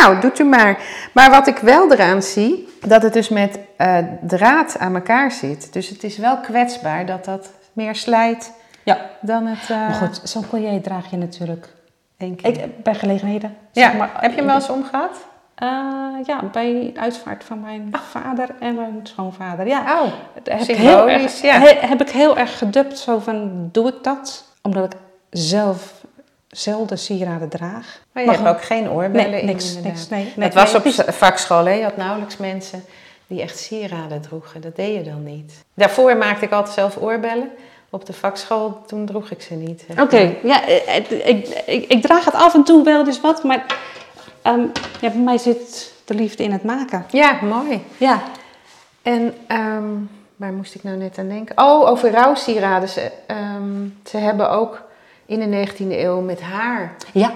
Nou, doet u maar. Maar wat ik wel eraan zie, dat het dus met eh, draad aan elkaar zit. Dus het is wel kwetsbaar dat dat meer slijt ja. dan het eh Maar goed, zo'n collier draag je natuurlijk één keer. ik, bij gelegenheden. ja, zeg maar, heb je hem wel eens omgehad? Eh, ja, bij de uitvaart van mijn vader en mijn schoonvader. Ja, Oh, heb ik, heel erg, ja. he- heb ik heel erg gedubt. Zo van, doe ik dat? Omdat ik zelf zelden sieraden draag. maar je Maar hebt ook geen oorbellen Nee, in, niks, nee. nee het was op vakschool, hè? je had nauwelijks mensen die echt sieraden droegen. Dat deed je dan niet. Daarvoor maakte ik altijd zelf oorbellen. Op de vakschool, toen droeg ik ze niet. Oké, ja, eh, het- ik, ik, ik draag het af en toe wel eens wat, maar ehm, ja, bij mij zit de liefde in het maken. Ja, mooi. Ja, En ehm, waar moest ik nou net aan denken? Oh, over rouwsieraden. Ze, ehm, ze hebben ook in de 19e eeuw met haar ja,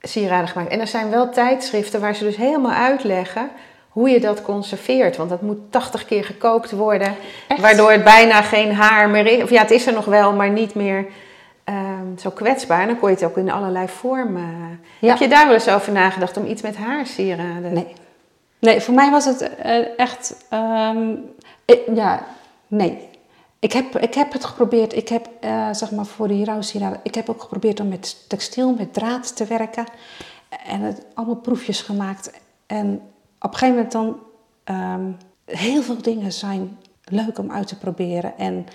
sieraden gemaakt. En er zijn wel tijdschriften waar ze dus helemaal uitleggen hoe je dat conserveert. Want dat moet 80 keer gekookt worden. Echt? Waardoor het bijna geen haar meer is. Of ja, het is er nog wel, maar niet meer ehm, zo kwetsbaar. En dan kon je het ook in allerlei vormen. Ja. Heb je daar wel eens over nagedacht om iets met haar sieraden? nee. Nee, voor mij was het eh, echt, ehm, ik- ja, nee. Ik heb, ik heb het geprobeerd, ik heb eh, zeg maar voor die rouwsieraden, ik heb ook geprobeerd om met textiel, met draad te werken. En het allemaal proefjes gemaakt. En op een gegeven moment dan, ehm, heel veel dingen zijn leuk om uit te proberen. En,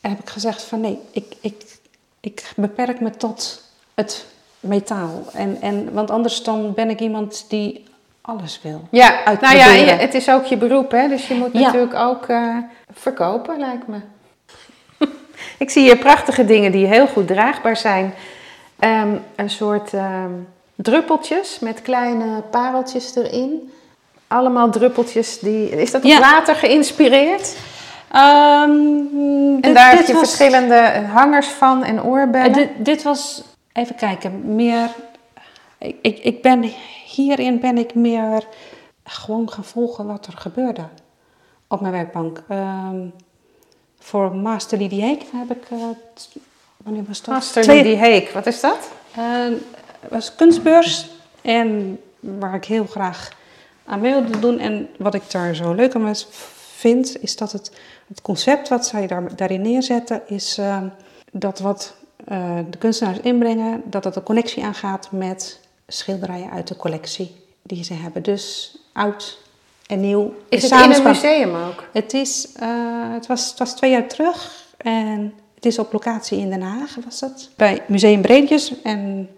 en heb ik gezegd van nee, ik, ik, ik beperk me tot het metaal. En, en, want anders dan ben ik iemand die alles wil. Ja, nou ja, je- het is ook je beroep, hè? dus je moet Ja. natuurlijk ook eh, verkopen, lijkt me. Ik zie hier prachtige dingen die heel goed draagbaar zijn. Ehm, een soort ehm, druppeltjes met kleine pareltjes erin. Allemaal druppeltjes die. Is dat op Ja. water geïnspireerd? Ehm, En daar heb je was- verschillende hangers van en eh, oorbellen. dit, dit was, even kijken, meer. Ik, ik, ik ben hierin ben ik meer gewoon gaan volgen wat er gebeurde op mijn werkbank. Ehm, voor Master Lady Heek heb ik. t- wanneer was dat? Master Twee- Lady Heek, wat is dat? Eh, Het was een kunstbeurs en waar ik heel graag aan mee wilde doen. En wat ik daar zo leuk aan was- vind, is dat het, het concept wat zij daar, daarin neerzetten, is eh, dat wat eh, de kunstenaars inbrengen, dat het een connectie aangaat met schilderijen uit de collectie die ze hebben. Dus oud en nieuw. Is het in een museum ook? het, is, eh, het, was, het was twee jaar terug en het is op locatie in Den Haag, was het. Bij Museum Bredjes en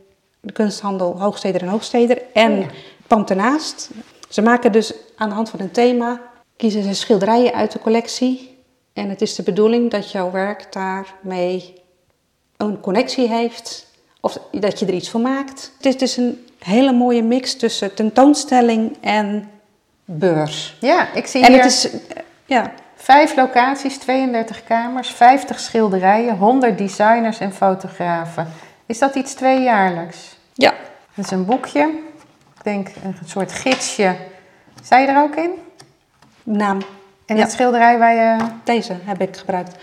de kunsthandel Hoogsteder en Hoogsteder en Oh ja. ernaast. Ze maken dus aan de hand van een thema, kiezen ze schilderijen uit de collectie. En het is de bedoeling dat jouw werk daarmee een connectie heeft of dat je er iets van maakt. Het is dus een hele mooie mix tussen tentoonstelling en beurs. Ja, ik zie En hier het is, eh, ja, vijf locaties, 32 kamers, 50 schilderijen, 100 designers en fotografen. Is dat iets tweejaarlijks? ja, Dat is een boekje. Ik denk een soort gidsje. Sta je er ook in? naam. En Ja. het schilderij waar je Deze heb ik gebruikt.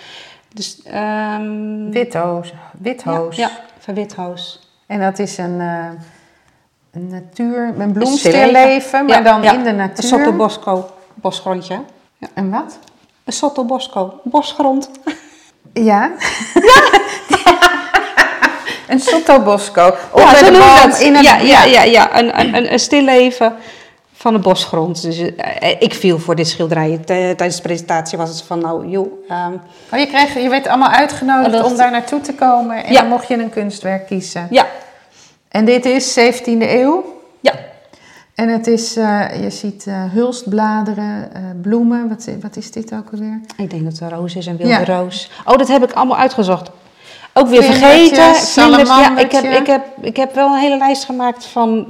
Dus, ehm withoos, withoos. Ja, ja, van Withoos. En dat is een, eh, een natuur, een bloemstilleven, maar Ja, dan ja. in de Een natuur. Sotto Bosco bosgrondje. En wat? Een Sotto Bosco bosgrond. Ja. een sottobosco. Onder Ja, zo de we boom dat. in het... ja, ja, ja, ja. Een, een, een, een stilleven van een bosgrond. Dus eh, ik viel voor dit schilderij. Tijdens de presentatie was het van, nou joh, ehm, Oh, je, kreeg, je werd allemaal uitgenodigd Oh, om daar naartoe te komen. En Ja. dan mocht je een kunstwerk kiezen. ja, En dit is 17e eeuw. ja. En het is, eh, je ziet eh, hulstbladeren, bloemen. Wat, wat is dit ook alweer? Ik denk dat het een roos is, een wilde Ja. roos. Oh, dat heb ik allemaal uitgezocht. Ook weer vergeten. Ja, ik heb, ik, heb, ik heb wel een hele lijst gemaakt van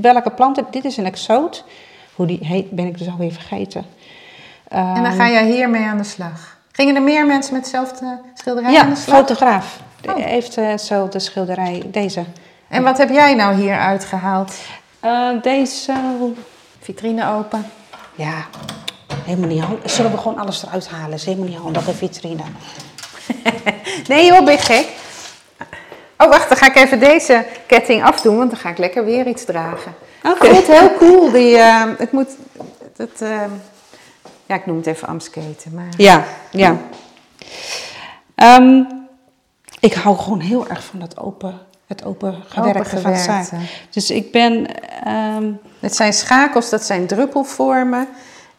welke planten. Dit is een exoot. Hoe die heet, ben ik dus alweer vergeten. En dan Ehm, ga jij hiermee aan de slag. Gingen er meer mensen met hetzelfde schilderij Ja, aan de slag? fotograaf. Die Oh. heeft eh, hetzelfde schilderij. Deze. En wat heb jij nou hier uitgehaald? Eh, deze. Vitrine open. Ja, helemaal niet handig. Zullen we gewoon alles eruit halen? Is helemaal niet handig, een vitrine. Nee joh, ben je gek? Oh, wacht, dan ga ik even deze ketting afdoen, want dan ga ik lekker weer iets dragen. Oké. Goed, heel cool. Die, eh, het moet, het, eh, ja, ik noem het even Amsketen, maar... Ja, ja. Ehm, ik hou gewoon heel erg van dat open, het open gewerkte van zaak. Opengewerkte. Dus ik ben, ehm, Het zijn schakels, dat zijn druppelvormen.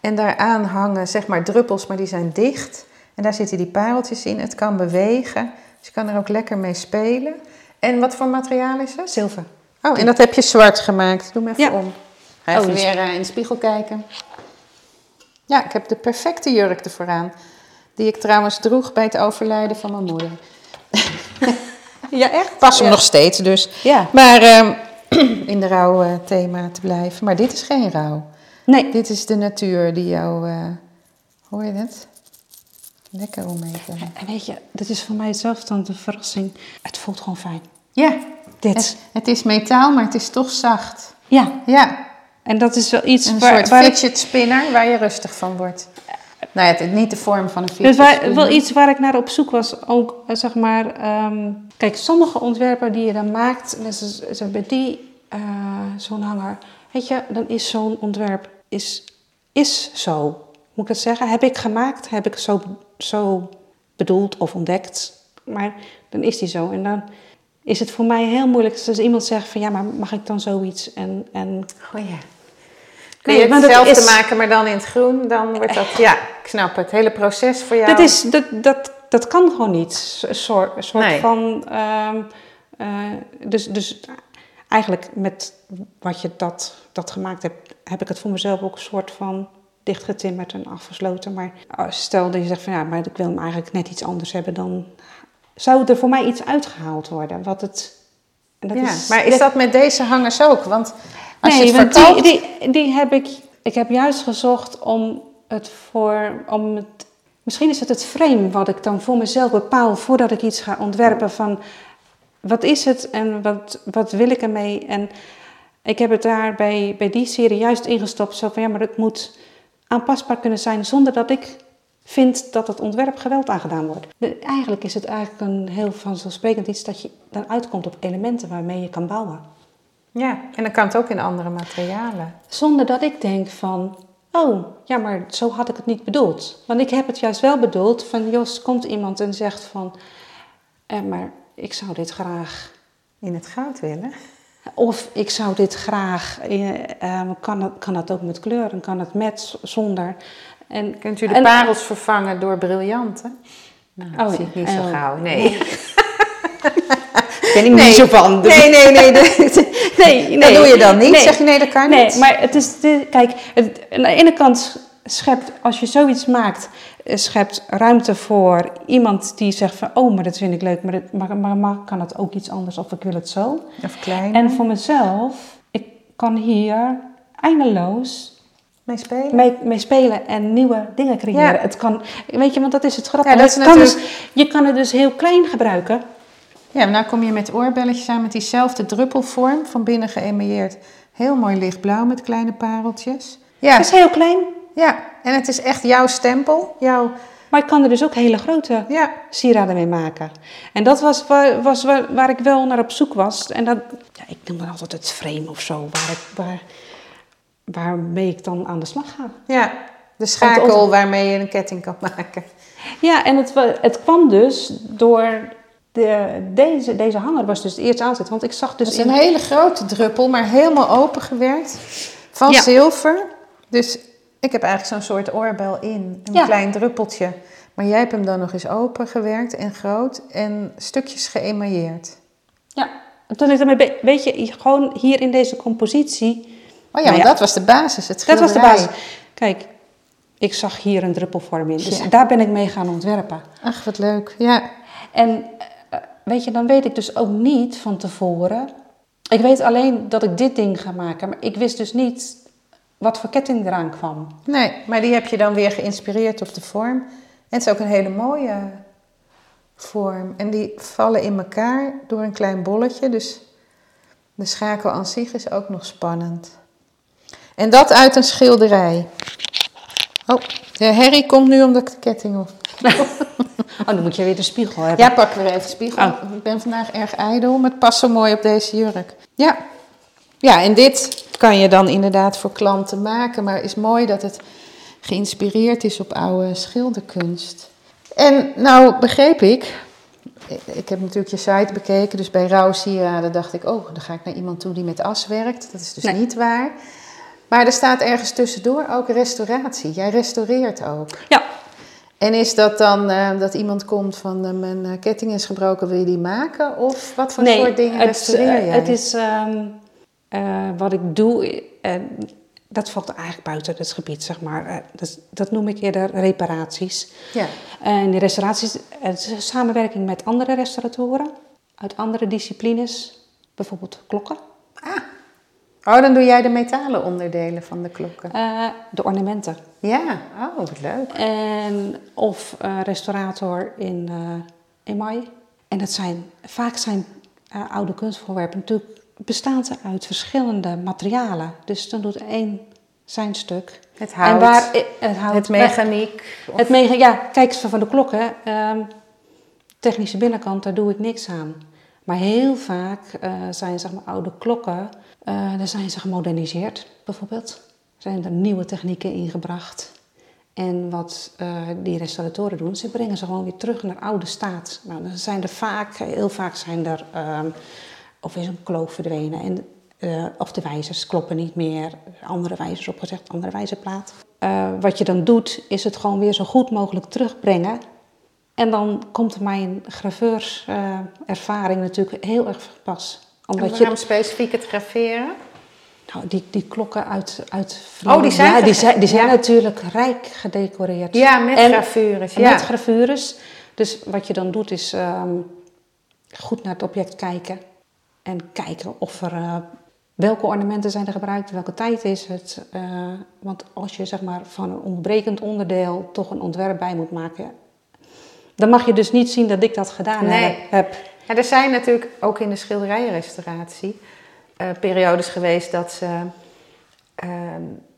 En daaraan hangen zeg maar druppels, maar die zijn dicht. En daar zitten die pareltjes in. Het kan bewegen, dus je kan er ook lekker mee spelen. En wat voor materiaal is het? zilver. Oh, en dat heb je zwart gemaakt. Doe hem even Ja. om. Ga even Oh, dus- weer eh, in de spiegel kijken. Ja, ik heb de perfecte jurk ervoor aan. Die ik trouwens droeg bij het overlijden van mijn moeder. Ja, echt? Pas hem Ja. nog steeds dus. Ja. Maar ehm, in de rouw thema te blijven. Maar dit is geen rouw. Nee, Dit is de natuur die jou... eh, hoor je het? Lekker om mee te hebben. en weet je, dit is voor mij zelf dan de verrassing. Het voelt gewoon fijn. Ja, Dit. het, het is metaal, maar het is toch zacht. Ja, Ja, en dat is wel iets een waar, soort waar ik fidget spinner waar je rustig van wordt. Nou ja, het is niet de vorm van een Dus fidget waar, spinner. wel iets waar ik naar op zoek was, ook eh, zeg maar. ehm, kijk, sommige ontwerpen die je dan maakt, zo bij die, eh, zo'n hanger, weet je, dan is zo'n ontwerp is, is zo. Moet ik dat zeggen? Heb ik gemaakt, heb ik zo, zo bedoeld of ontdekt, maar dan is die zo. En dan is het voor mij heel moeilijk als iemand zegt van ja, maar mag ik dan zoiets? En, en Oh ja. Kun Nee, je maar het hetzelfde is- maken, maar dan in het groen, dan wordt dat... Ja, ik snap het. Het hele proces voor jou. Dat, is, dat, dat, dat kan gewoon niet. Een soort, een soort Nee. van. ehm, eh, dus, dus eigenlijk met wat je dat, dat gemaakt hebt, heb ik het voor mezelf ook een soort van dichtgetimmerd en afgesloten. Maar als- stel dat je zegt van ja, maar ik wil hem eigenlijk net iets anders hebben, dan zou er voor mij iets uitgehaald worden. Wat het. en dat ja, maar is dat met deze hangers ook? Want als nee, je het want verkoopt... die, die, die heb ik. Ik heb juist gezocht om het voor. Om het, misschien is het het frame wat ik dan voor mezelf bepaal voordat ik iets ga ontwerpen. Van wat is het en wat, wat wil ik ermee? En ik heb het daar bij, bij die serie juist ingestopt. Zo van ja, maar het moet aanpasbaar kunnen zijn zonder dat ik vind dat het ontwerp geweld aangedaan wordt. De- eigenlijk is het eigenlijk een heel vanzelfsprekend iets dat je dan uitkomt op elementen waarmee je kan bouwen. Ja, en dan kan het ook in andere materialen. Zonder dat ik denk van, oh, ja, maar zo had ik het niet bedoeld. Want ik heb het juist wel bedoeld van, Jos, komt iemand en zegt van, eh, maar ik zou dit graag, In het goud willen. Of ik zou dit graag, eh, eh, kan, het, kan dat ook met kleur en kan het met, zonder. En, Kunt u de en- parels vervangen door briljanten? Nou, dat Oh, zie ik niet zo Oh. gauw. Nee. ben ik Nee. niet zo van. dus- Nee, nee, nee. nee, Dat doe je dan niet? Nee. Zeg je nee, dat kan Nee, niet? maar het is, de, kijk, het, aan de ene kant schept, als je zoiets maakt, schept ruimte voor iemand die zegt van, oh, maar dat vind ik leuk, maar, dit, maar, maar, maar kan het ook iets anders of ik wil het zo. Of klein. En voor mezelf, ik kan hier eindeloos mee spelen? mee, mee spelen en nieuwe dingen creëren. Ja. Het kan, weet je, want dat is het grappige. Ja, dat is Het kan natuurlijk- dus, je kan het dus heel klein gebruiken. Ja, maar nou kom je met oorbelletjes aan met diezelfde druppelvorm. Van binnen geëmailleerd. Heel mooi lichtblauw met kleine pareltjes. Ja, Het is heel klein. ja, en het is echt jouw stempel. Jouw, Maar ik kan er dus ook hele grote Ja, sieraden mee maken. En dat was, waar, was waar, waar ik wel naar op zoek was. En dat, ja, ik noem dat altijd het frame of zo, waar ik, waar, waarmee ik dan aan de slag ga. ja. De schakel waarmee je een ketting kan maken. Ja, en het, het kwam dus door de, deze, deze hanger was dus het eerste aanzet. Want ik zag dus Het is in... een hele grote druppel, maar helemaal opengewerkt. Van Ja. zilver. Dus ik heb eigenlijk zo'n soort oorbel in. Een Ja. klein druppeltje. Maar jij hebt hem dan nog eens opengewerkt en groot. En stukjes geëmailleerd. Ja, en toen ik be- Weet je, gewoon hier in deze compositie... Oh ja, Nou ja. dat was de basis. Het Dat was de basis. Kijk, ik zag hier een druppelvorm in. Dus Ja. daar ben ik mee gaan ontwerpen. Ach, wat leuk. Ja. En eh, weet je, dan weet ik dus ook niet van tevoren. Ik weet alleen dat ik dit ding ga maken, maar ik wist dus niet wat voor ketting eraan kwam. Nee, maar die heb je dan weer geïnspireerd op de vorm. En het is ook een hele mooie vorm. En die vallen in elkaar door een klein bolletje. Dus de schakel aan zich is ook nog spannend. En dat uit een schilderij. Oh, de herrie komt nu omdat ik de ketting op. Oh, dan moet je weer de spiegel hebben. Ja, pak weer even spiegel. Oh. Ik ben vandaag erg ijdel, maar het past zo mooi op deze jurk. Ja. Ja, en dit kan je dan inderdaad voor klanten maken. Maar het is mooi dat het geïnspireerd is op oude schilderkunst. En nou begreep ik, ik heb natuurlijk je site bekeken, dus bij Rauw Sieraden dacht ik, oh, dan ga ik naar iemand toe die met as werkt. Dat is dus Nee. niet waar. Maar er staat ergens tussendoor ook restauratie. Jij restaureert ook. Ja, En is dat dan eh, dat iemand komt van eh, mijn ketting is gebroken, wil je die maken? Of wat voor soort dingen het, restaureer eh, jij? het is ehm, eh, wat ik doe, dat valt eigenlijk buiten het gebied, zeg maar. Eh, dat, dat noem ik eerder reparaties. Ja. En die restauraties, samenwerking met andere restauratoren uit andere disciplines, bijvoorbeeld klokken. Ah. Oh, dan doe jij de metalen onderdelen van de klokken. Eh, de ornamenten. Ja, oh, wat leuk. En, of restaurator in email. En dat zijn, vaak zijn oude kunstvoorwerpen natuurlijk bestaan ze uit verschillende materialen. Dus dan doet één zijn stuk. Het hout, En waar, het hout. het mechaniek. of- Het mega, ja, kijk eens van de klokken. ehm, technische binnenkant, daar doe ik niks aan. Maar heel vaak eh, zijn zeg maar, oude klokken, eh daar zijn ze gemoderniseerd bijvoorbeeld. Zijn er nieuwe technieken ingebracht. En wat eh, die restauratoren doen, ze brengen ze gewoon weer terug naar oude staat. Nou, dan zijn er vaak, heel vaak zijn er, ehm, of is een kloof verdwenen. En, eh, of de wijzers kloppen niet meer, andere wijzers opgezegd, andere wijzerplaat. Eh, wat je dan doet, is het gewoon weer zo goed mogelijk terugbrengen. En dan komt mijn graveurservaring natuurlijk heel erg pas. En Omdat waarom je, specifiek het graveren? nou, die, die klokken uit, uit Oh, die zijn ja, die zijn, die zijn ja. natuurlijk rijk gedecoreerd. Ja, met En- gravures. en Ja. Met gravures. Dus wat je dan doet is ehm, goed naar het object kijken. En kijken of er, eh, welke ornamenten zijn er gebruikt, welke tijd is het. eh, want als je zeg maar, van een ontbrekend onderdeel toch een ontwerp bij moet maken... dan mag je dus niet zien dat ik dat gedaan Nee. heb-. Ja, er zijn natuurlijk ook in de schilderijenrestauratie eh, periodes geweest dat ze eh,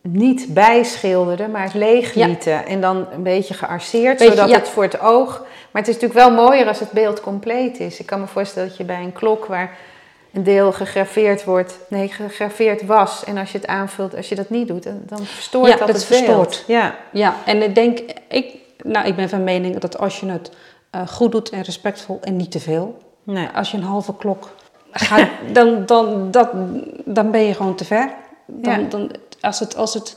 niet bijschilderden, maar het leeg Ja. lieten. En dan een beetje gearseerd, Beetje, zodat ja. het voor het oog... Maar het is natuurlijk wel mooier als het beeld compleet is. Ik kan me voorstellen dat je bij een klok waar een deel gegraveerd wordt, nee, gegraveerd was. En als je het aanvult, als je dat niet doet, dan, verstoort Ja, dat, dat het verstoort. Ja. Ja, en ik denk, ik, nou, ik ben van mening dat als je het eh, goed doet en respectvol en niet te veel, Nee. als je een halve klok gaat, dan, dan, dat, dan ben je gewoon te ver. Dan, Ja. dan, als, het, als, het,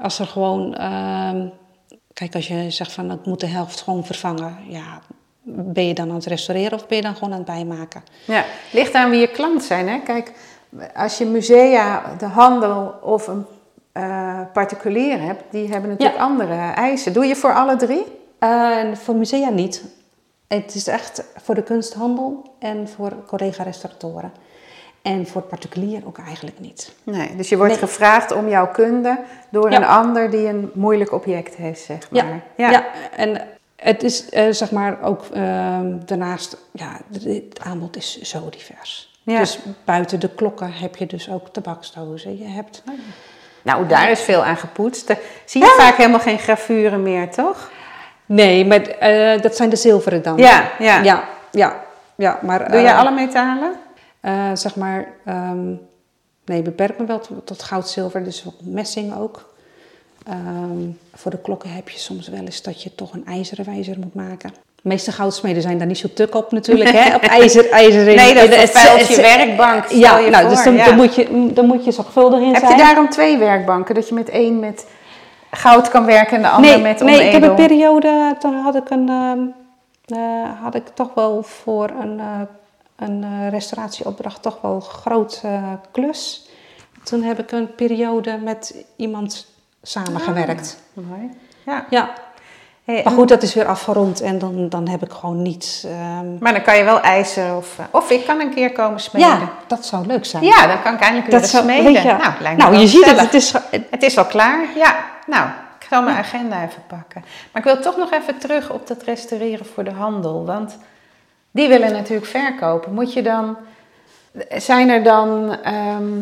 als er gewoon, ehm, kijk, als je zegt van ik moet de helft gewoon vervangen, ja, ben je dan aan het restaureren of ben je dan gewoon aan het bijmaken? Ja, ligt aan wie je klant zijn. Hè? Kijk, als je musea, de handel of een eh, particulier hebt, die hebben natuurlijk Ja. andere eisen. Doe je voor alle drie? Eh, voor musea niet. Het is echt voor de kunsthandel en voor collega-restauratoren. En voor het particulier ook eigenlijk niet. Nee, dus je wordt Nee. gevraagd om jouw kunde door Ja. een ander die een moeilijk object heeft, zeg Ja, maar. ja. en het is eh, zeg maar ook ehm, daarnaast, ja, het- aanbod is zo divers. Ja. Dus buiten de klokken heb je dus ook tabaksdozen. Je hebt, Nou, daar is veel aan gepoetst. Daar zie je vaak helemaal geen gravuren meer, toch? Nee, maar eh, dat zijn de zilveren dan. Ja, ja. ja, ja, ja, maar... Doe je eh, alle metalen? eh, zeg maar, ehm, nee, beperk me wel tot, tot goud, zilver, dus ook messing ook. Ehm, voor de klokken heb je soms wel eens dat je toch een ijzeren wijzer moet maken. De meeste goudsmeden zijn daar niet zo tuk op natuurlijk, hè? Op ijzer, ijzer in. Nee, dat vervuilt je werkbank. Ja, je nou, voor, dus dan, ja. dan, moet je, dan moet je zorgvuldig in Heb zijn. je daarom twee werkbanken? Dat je met één met goud kan werken en de andere nee, met nee, ik heb een onedel? periode, toen had ik, een, ehm, eh, had ik toch wel voor een, eh, een eh, restauratieopdracht toch wel een groot eh, klus. Toen heb ik een periode met iemand samengewerkt. Mooi. Ja. Ja, Hey, maar goed, dat is weer afgerond en dan, dan heb ik gewoon niets. ehm, Maar dan kan je wel ijzer of... eh, Of ik kan een keer komen smeden. ja, dat zou leuk zijn. Ja, dan kan ik eindelijk weer dat zou, smeden. weet je, Nou, nou je ziet het, het is, Het is al klaar. Ja, nou, ik zal mijn agenda even pakken. Maar ik wil toch nog even terug op dat restaureren voor de handel. Want die willen natuurlijk verkopen. Moet je dan... Zijn er dan ehm,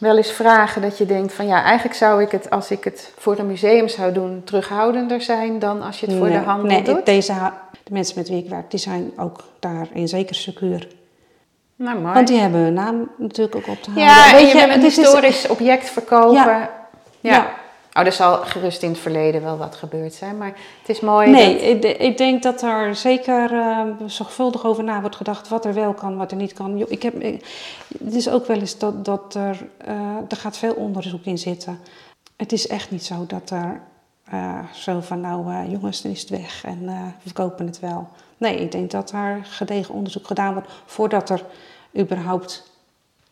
wel eens vragen dat je denkt van... Ja, eigenlijk zou ik het, als ik het voor een museum zou doen... terughoudender zijn dan als je het voor nee, de handel nee, doet? Deze, ha- de mensen met wie ik werk, die zijn ook daarin zeker secuur. Nou, mooi. Want die hebben hun naam natuurlijk ook op te houden. Ja, en Weet je wil een het is- historisch object verkopen. Ja. Ja. Oh, er zal gerust in het verleden wel wat gebeurd zijn, maar het is mooi Nee, dat... ik, ik denk dat er zeker eh, zorgvuldig over na wordt gedacht wat er wel kan, wat er niet kan. Ik heb, ik- het is ook wel eens dat, dat er, eh, er gaat veel onderzoek in zitten. Het is echt niet zo dat er eh, zo van nou jongens, dan is het weg en we verkopen het wel. Nee, ik denk dat er gedegen onderzoek gedaan wordt voordat er überhaupt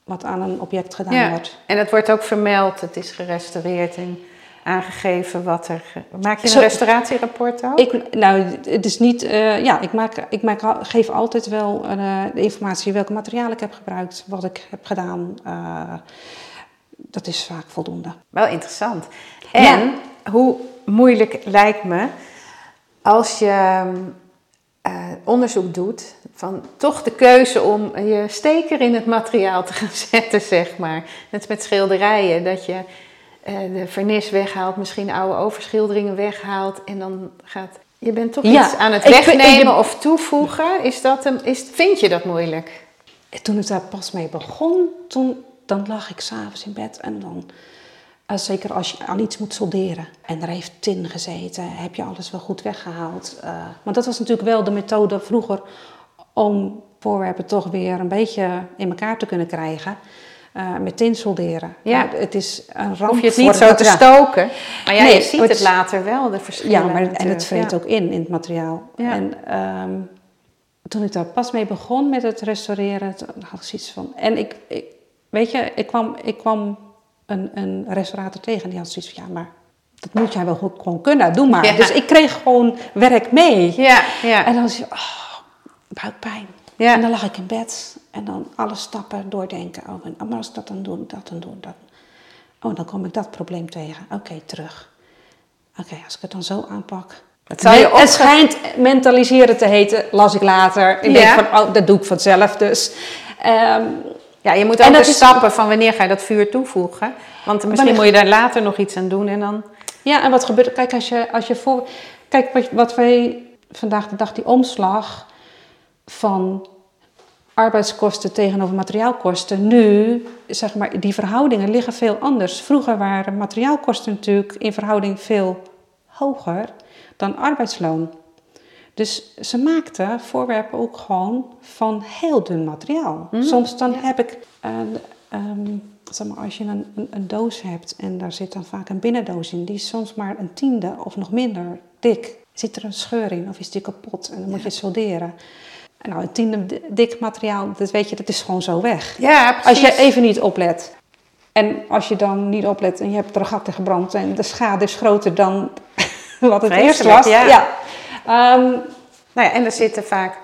wat aan een object gedaan Ja, wordt. en het wordt ook vermeld, het is gerestaureerd en aangegeven wat er... Maak je een Zo- restauratierapport ook? Ik, nou, het is niet. eh, ja, ik, maak, ik maak, geef altijd wel eh, de informatie welke materialen ik heb gebruikt, wat ik heb gedaan. eh, dat is vaak voldoende. Wel interessant. En hoe moeilijk lijkt me als je onderzoek doet van toch de keuze om je steker in het materiaal te gaan zetten, zeg maar. Net met schilderijen, dat je de vernis weghaalt, misschien oude overschilderingen weghaalt en dan gaat... Je bent toch Ja, iets aan het ik wegnemen ik- of toevoegen. Is dat een, is, vind je dat moeilijk? En toen ik daar pas mee begon, toen, dan lag ik s'avonds in bed en dan. eh, zeker als je aan iets moet solderen en er heeft tin gezeten, heb je alles wel goed weggehaald. Eh, maar dat was natuurlijk wel de methode vroeger om voorwerpen toch weer een beetje in elkaar te kunnen krijgen. Eh, met tin solderen. Ja. Het is een ramp Hoef je het niet zo te stoken. Maar ja, Nee, je ziet het later wel, de verschillen. Ja, maar, en het vreet ja. ook in, in het materiaal. Ja. En ehm, toen ik daar pas mee begon met het restaureren, toen had ik zoiets van... En ik, ik weet je, ik kwam, ik kwam een, een restaurator tegen en die had zoiets van... Ja, maar dat moet jij wel goed- gewoon kunnen, doe maar. Ja. Dus ik kreeg gewoon werk mee. Ja, ja. En dan was je, oh, buikpijn. Ja. En dan lag ik in bed en dan alle stappen doordenken. Oh, en maar als ik dat dan doe, dat dan doen, dat. Oh, dan kom ik dat probleem tegen. Oké, terug. Oké, als ik het dan zo aanpak. Het zal je Men- opge- het schijnt mentaliseren te heten, las ik later. Ik Ja. denk van, oh, dat doe ik vanzelf dus. Ehm, Ja, je moet ook de is- stappen van wanneer ga je dat vuur toevoegen. Want misschien Wanneer- moet je daar later nog iets aan doen en dan... Ja, en wat gebeurt er? Kijk, als je, als je voor. Kijk, wat, wat wij vandaag de dag, die omslag van arbeidskosten tegenover materiaalkosten. Nu, zeg maar, die verhoudingen liggen veel anders. Vroeger waren materiaalkosten natuurlijk in verhouding veel hoger dan arbeidsloon. Dus ze maakten voorwerpen ook gewoon van heel dun materiaal. Soms dan heb ik, eh, ehm, zeg maar, als je een, een, een doos hebt en daar zit dan vaak een binnendoos in, die is soms maar een tiende of nog minder dik. Zit er een scheur in of is die kapot en dan moet je het solderen. Nou, een tiende di- dik materiaal, dat weet je, dat is gewoon zo weg. Ja, Als je even niet oplet. En als je dan niet oplet en je hebt er een gat in gebrand en de schade is groter dan wat het eerst was. ja. Ehm, Nou ja, en er zitten vaak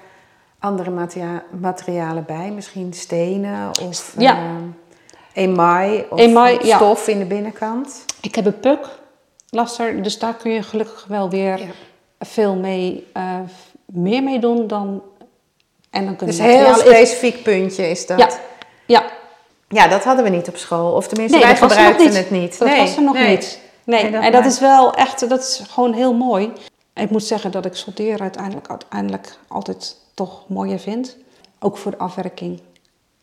andere materia- materialen bij. Misschien stenen of Ja. eh, emaai of Emaai, ja. stof in de binnenkant. ik heb een puk, laster, dus daar kun je gelukkig wel weer Ja. veel mee, eh, meer mee doen dan... En dan kunnen Dus een heel specifiek puntje is dat. Ja, ja. Ja, dat hadden we niet op school. Of tenminste, Nee, wij gebruikten niet. het niet. Dat nee, was er nog nee. niet. Nee, Nee, dat en dat is wel echt, dat is gewoon heel mooi. Ik moet zeggen dat ik solderen uiteindelijk, uiteindelijk altijd toch mooier vind. Ook voor de afwerking.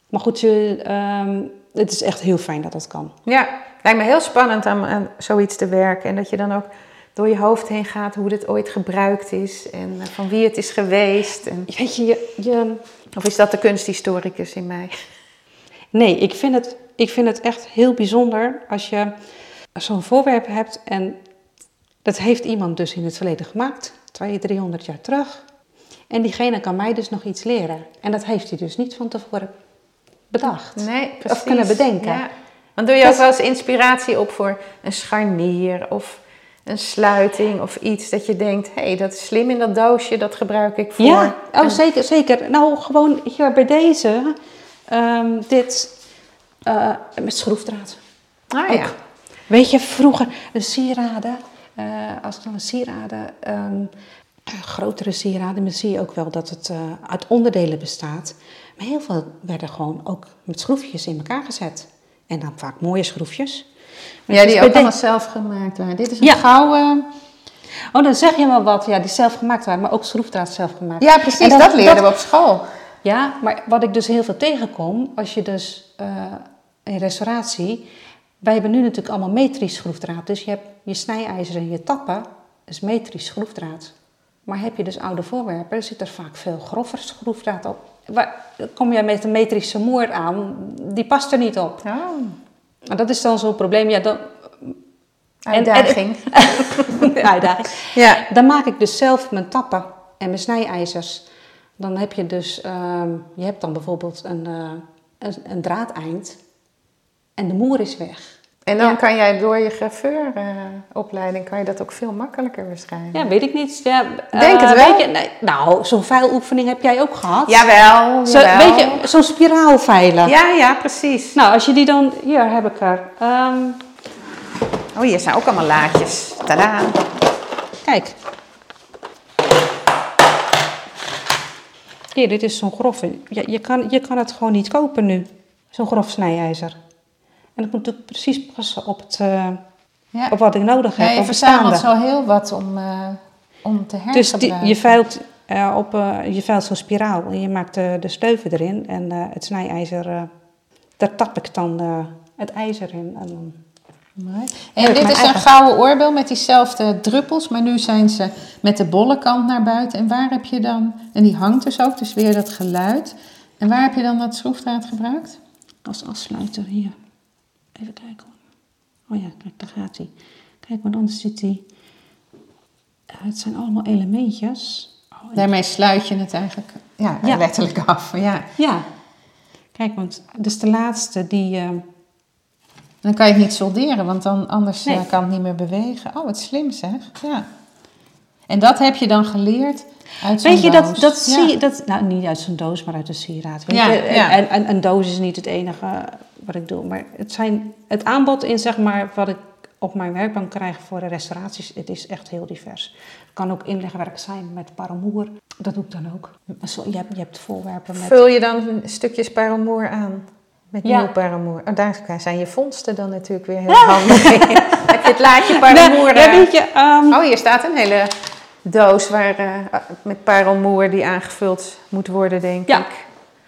Maar goed, je, ehm, het is echt heel fijn dat dat kan. Ja, lijkt me heel spannend om aan zoiets te werken. En dat je dan ook door je hoofd heen gaat hoe dit ooit gebruikt is. En eh, van wie het is geweest. En... Weet je, je, je, Of is dat de kunsthistoricus in mij? Nee, ik vind, het, ik vind het echt heel bijzonder als je zo'n voorwerp hebt en dat heeft iemand dus in het verleden gemaakt, 200, 300 jaar terug. En diegene kan mij dus nog iets leren. En dat heeft hij dus niet van tevoren bedacht. Nee, precies. Of kunnen bedenken. Ja. Want doe je ook wel eens inspiratie op voor een scharnier of een sluiting of iets dat je denkt, hé, hey, dat is slim in dat doosje, dat gebruik ik voor. Ja, oh, En- zeker, zeker. Nou, gewoon hier bij deze, ehm, dit eh, met schroefdraad. Ah ja. Weet je, vroeger de sieraden, eh, als ik dan een sieraden, ehm, eh, grotere sieraden, dan zie je ook wel dat het eh, uit onderdelen bestaat. Maar heel veel werden gewoon ook met schroefjes in elkaar gezet. En dan vaak mooie schroefjes. Maar Ja, die ook allemaal zelf gemaakt waren. Dit is een Ja. gouden... de- Oh, dan zeg je wel wat. Ja, die zelf gemaakt waren, maar ook schroefdraad zelf gemaakt. Ja, precies, En dat, leerden we op school. Ja, maar wat ik dus heel veel tegenkom, als je dus eh, in restauratie, wij hebben nu natuurlijk allemaal metrisch schroefdraad. Dus je hebt je snijijzer en je tappen, is metrisch schroefdraad. Maar heb je dus oude voorwerpen, zit er vaak veel grover schroefdraad op. Waar, kom je met een metrische moer aan, die past er niet op. Oh, Maar dat is dan zo'n probleem. Ja, dan, uitdaging. uitdaging. ja. Dan maak ik dus zelf mijn tappen en mijn snijijzers. Dan heb je dus, ehm, je hebt dan bijvoorbeeld een, eh, een, een draadeind en de moer is weg. En dan Ja. kan jij door je graveuropleiding kan je dat ook veel makkelijker waarschijnlijk. Ja, weet ik niet. Ja, Denk eh, het wel. weet je, nee, nou, zo'n veiloefening heb jij ook gehad. Jawel, Zo, jawel. weet je, zo'n spiraalveilen. Ja, ja, precies. Nou, als je die dan, hier heb ik er. Ehm, Oh, hier zijn ook allemaal laadjes. Tadaa. kijk. Hier, dit is zo'n grove. Je, je, kan, je kan het gewoon niet kopen nu. Zo'n grof snijijzer. En dat moet natuurlijk precies passen op, het, eh, Ja. op wat ik nodig heb. Ja, je verzamelt zo heel wat om, eh, om te Dus hergebruiken. die, je veilt, eh, op, je veilt zo'n spiraal en je maakt de, de steuven erin en het snijijzer, daar tap ik dan het ijzer in. En dan, Mooi. Heb En dit is een gouden oorbel met diezelfde druppels, maar nu zijn ze met de bolle kant naar buiten. En waar heb je dan, en die hangt dus ook, dus weer dat geluid. En waar heb je dan dat schroefdraad gebruikt? als afsluiter hier. Even kijken hoor. Oh ja, kijk, daar gaat hij. Kijk, want anders zit hij... het zijn allemaal elementjes. Oh, Daarmee sluit je het eigenlijk ja, Ja. letterlijk af. Ja. Ja. Kijk, want dus de laatste die... eh, Dan kan je het niet solderen, want dan anders Nee. eh, kan het niet meer bewegen. Oh, wat slim zeg. Ja. En dat heb je dan geleerd uit zo'n Weet je, dat, doos. dat Ja. zie je, dat, nou niet uit zo'n doos, maar uit een sieraad. Weet Ja, je? Ja. En, en een doos is niet het enige wat ik doe. Maar het, zijn, het aanbod in, zeg maar, wat ik op mijn werkbank krijg voor de restauraties, het is echt heel divers. Het kan ook inlegwerk zijn met paramoer. Dat doe ik dan ook. Je hebt, je hebt voorwerpen met... Vul je dan stukjes paramoer aan? Met Ja. nieuw paramoer. Oh, daar zijn je vondsten dan natuurlijk weer heel handig in. Heb je het laadje paramoer? Nee, ja, eh, weet je, ehm, Oh, hier staat een hele doos waar, eh, met parelmoer die aangevuld moet worden, denk Ja. ik.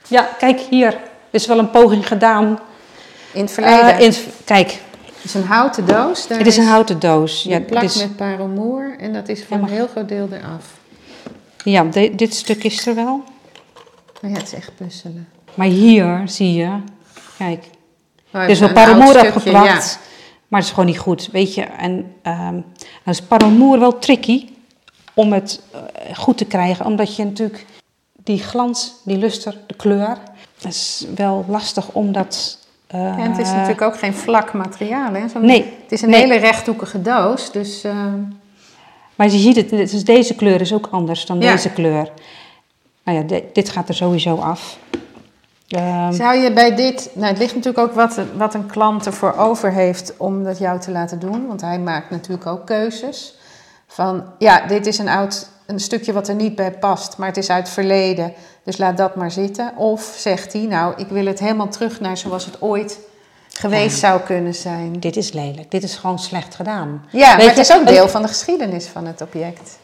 ja, kijk hier. Er is wel een poging gedaan. In het verleden. Eh, in, kijk, het is een houten doos. Daar het is een houten doos. Ja, plak is, met parelmoer en dat is voor Ja, maar- een heel groot deel eraf. ja de- dit stuk is er wel. Maar ja, het is echt puzzelen. Maar hier zie je, kijk, Oh, Er is wel parelmoer stukje, opgeplakt, ja. maar het is gewoon niet goed, weet je. En ehm dan is parelmoer wel tricky om het eh, goed te krijgen, omdat je natuurlijk die glans, die luster, de kleur, dat is wel lastig om dat... eh, en het is natuurlijk ook geen vlak materiaal. Hè? Zo'n- Nee, Het is een nee. hele rechthoekige doos, dus... ehm, Maar je ziet het, dus deze kleur is ook anders dan Ja. deze kleur. Nou ja, de- dit gaat er sowieso af. Ehm, Zou je bij dit, nou het ligt natuurlijk ook wat, wat een klant ervoor over heeft om dat jou te laten doen, want hij maakt natuurlijk ook keuzes. Van ja, dit is een oud, een stukje wat er niet bij past, maar het is uit het verleden, dus laat dat maar zitten. Of zegt hij, nou ik wil het helemaal terug naar zoals het ooit geweest zou kunnen zijn. dit is lelijk, dit is gewoon slecht gedaan. Ja, maar het je, is ook deel van de geschiedenis van het object.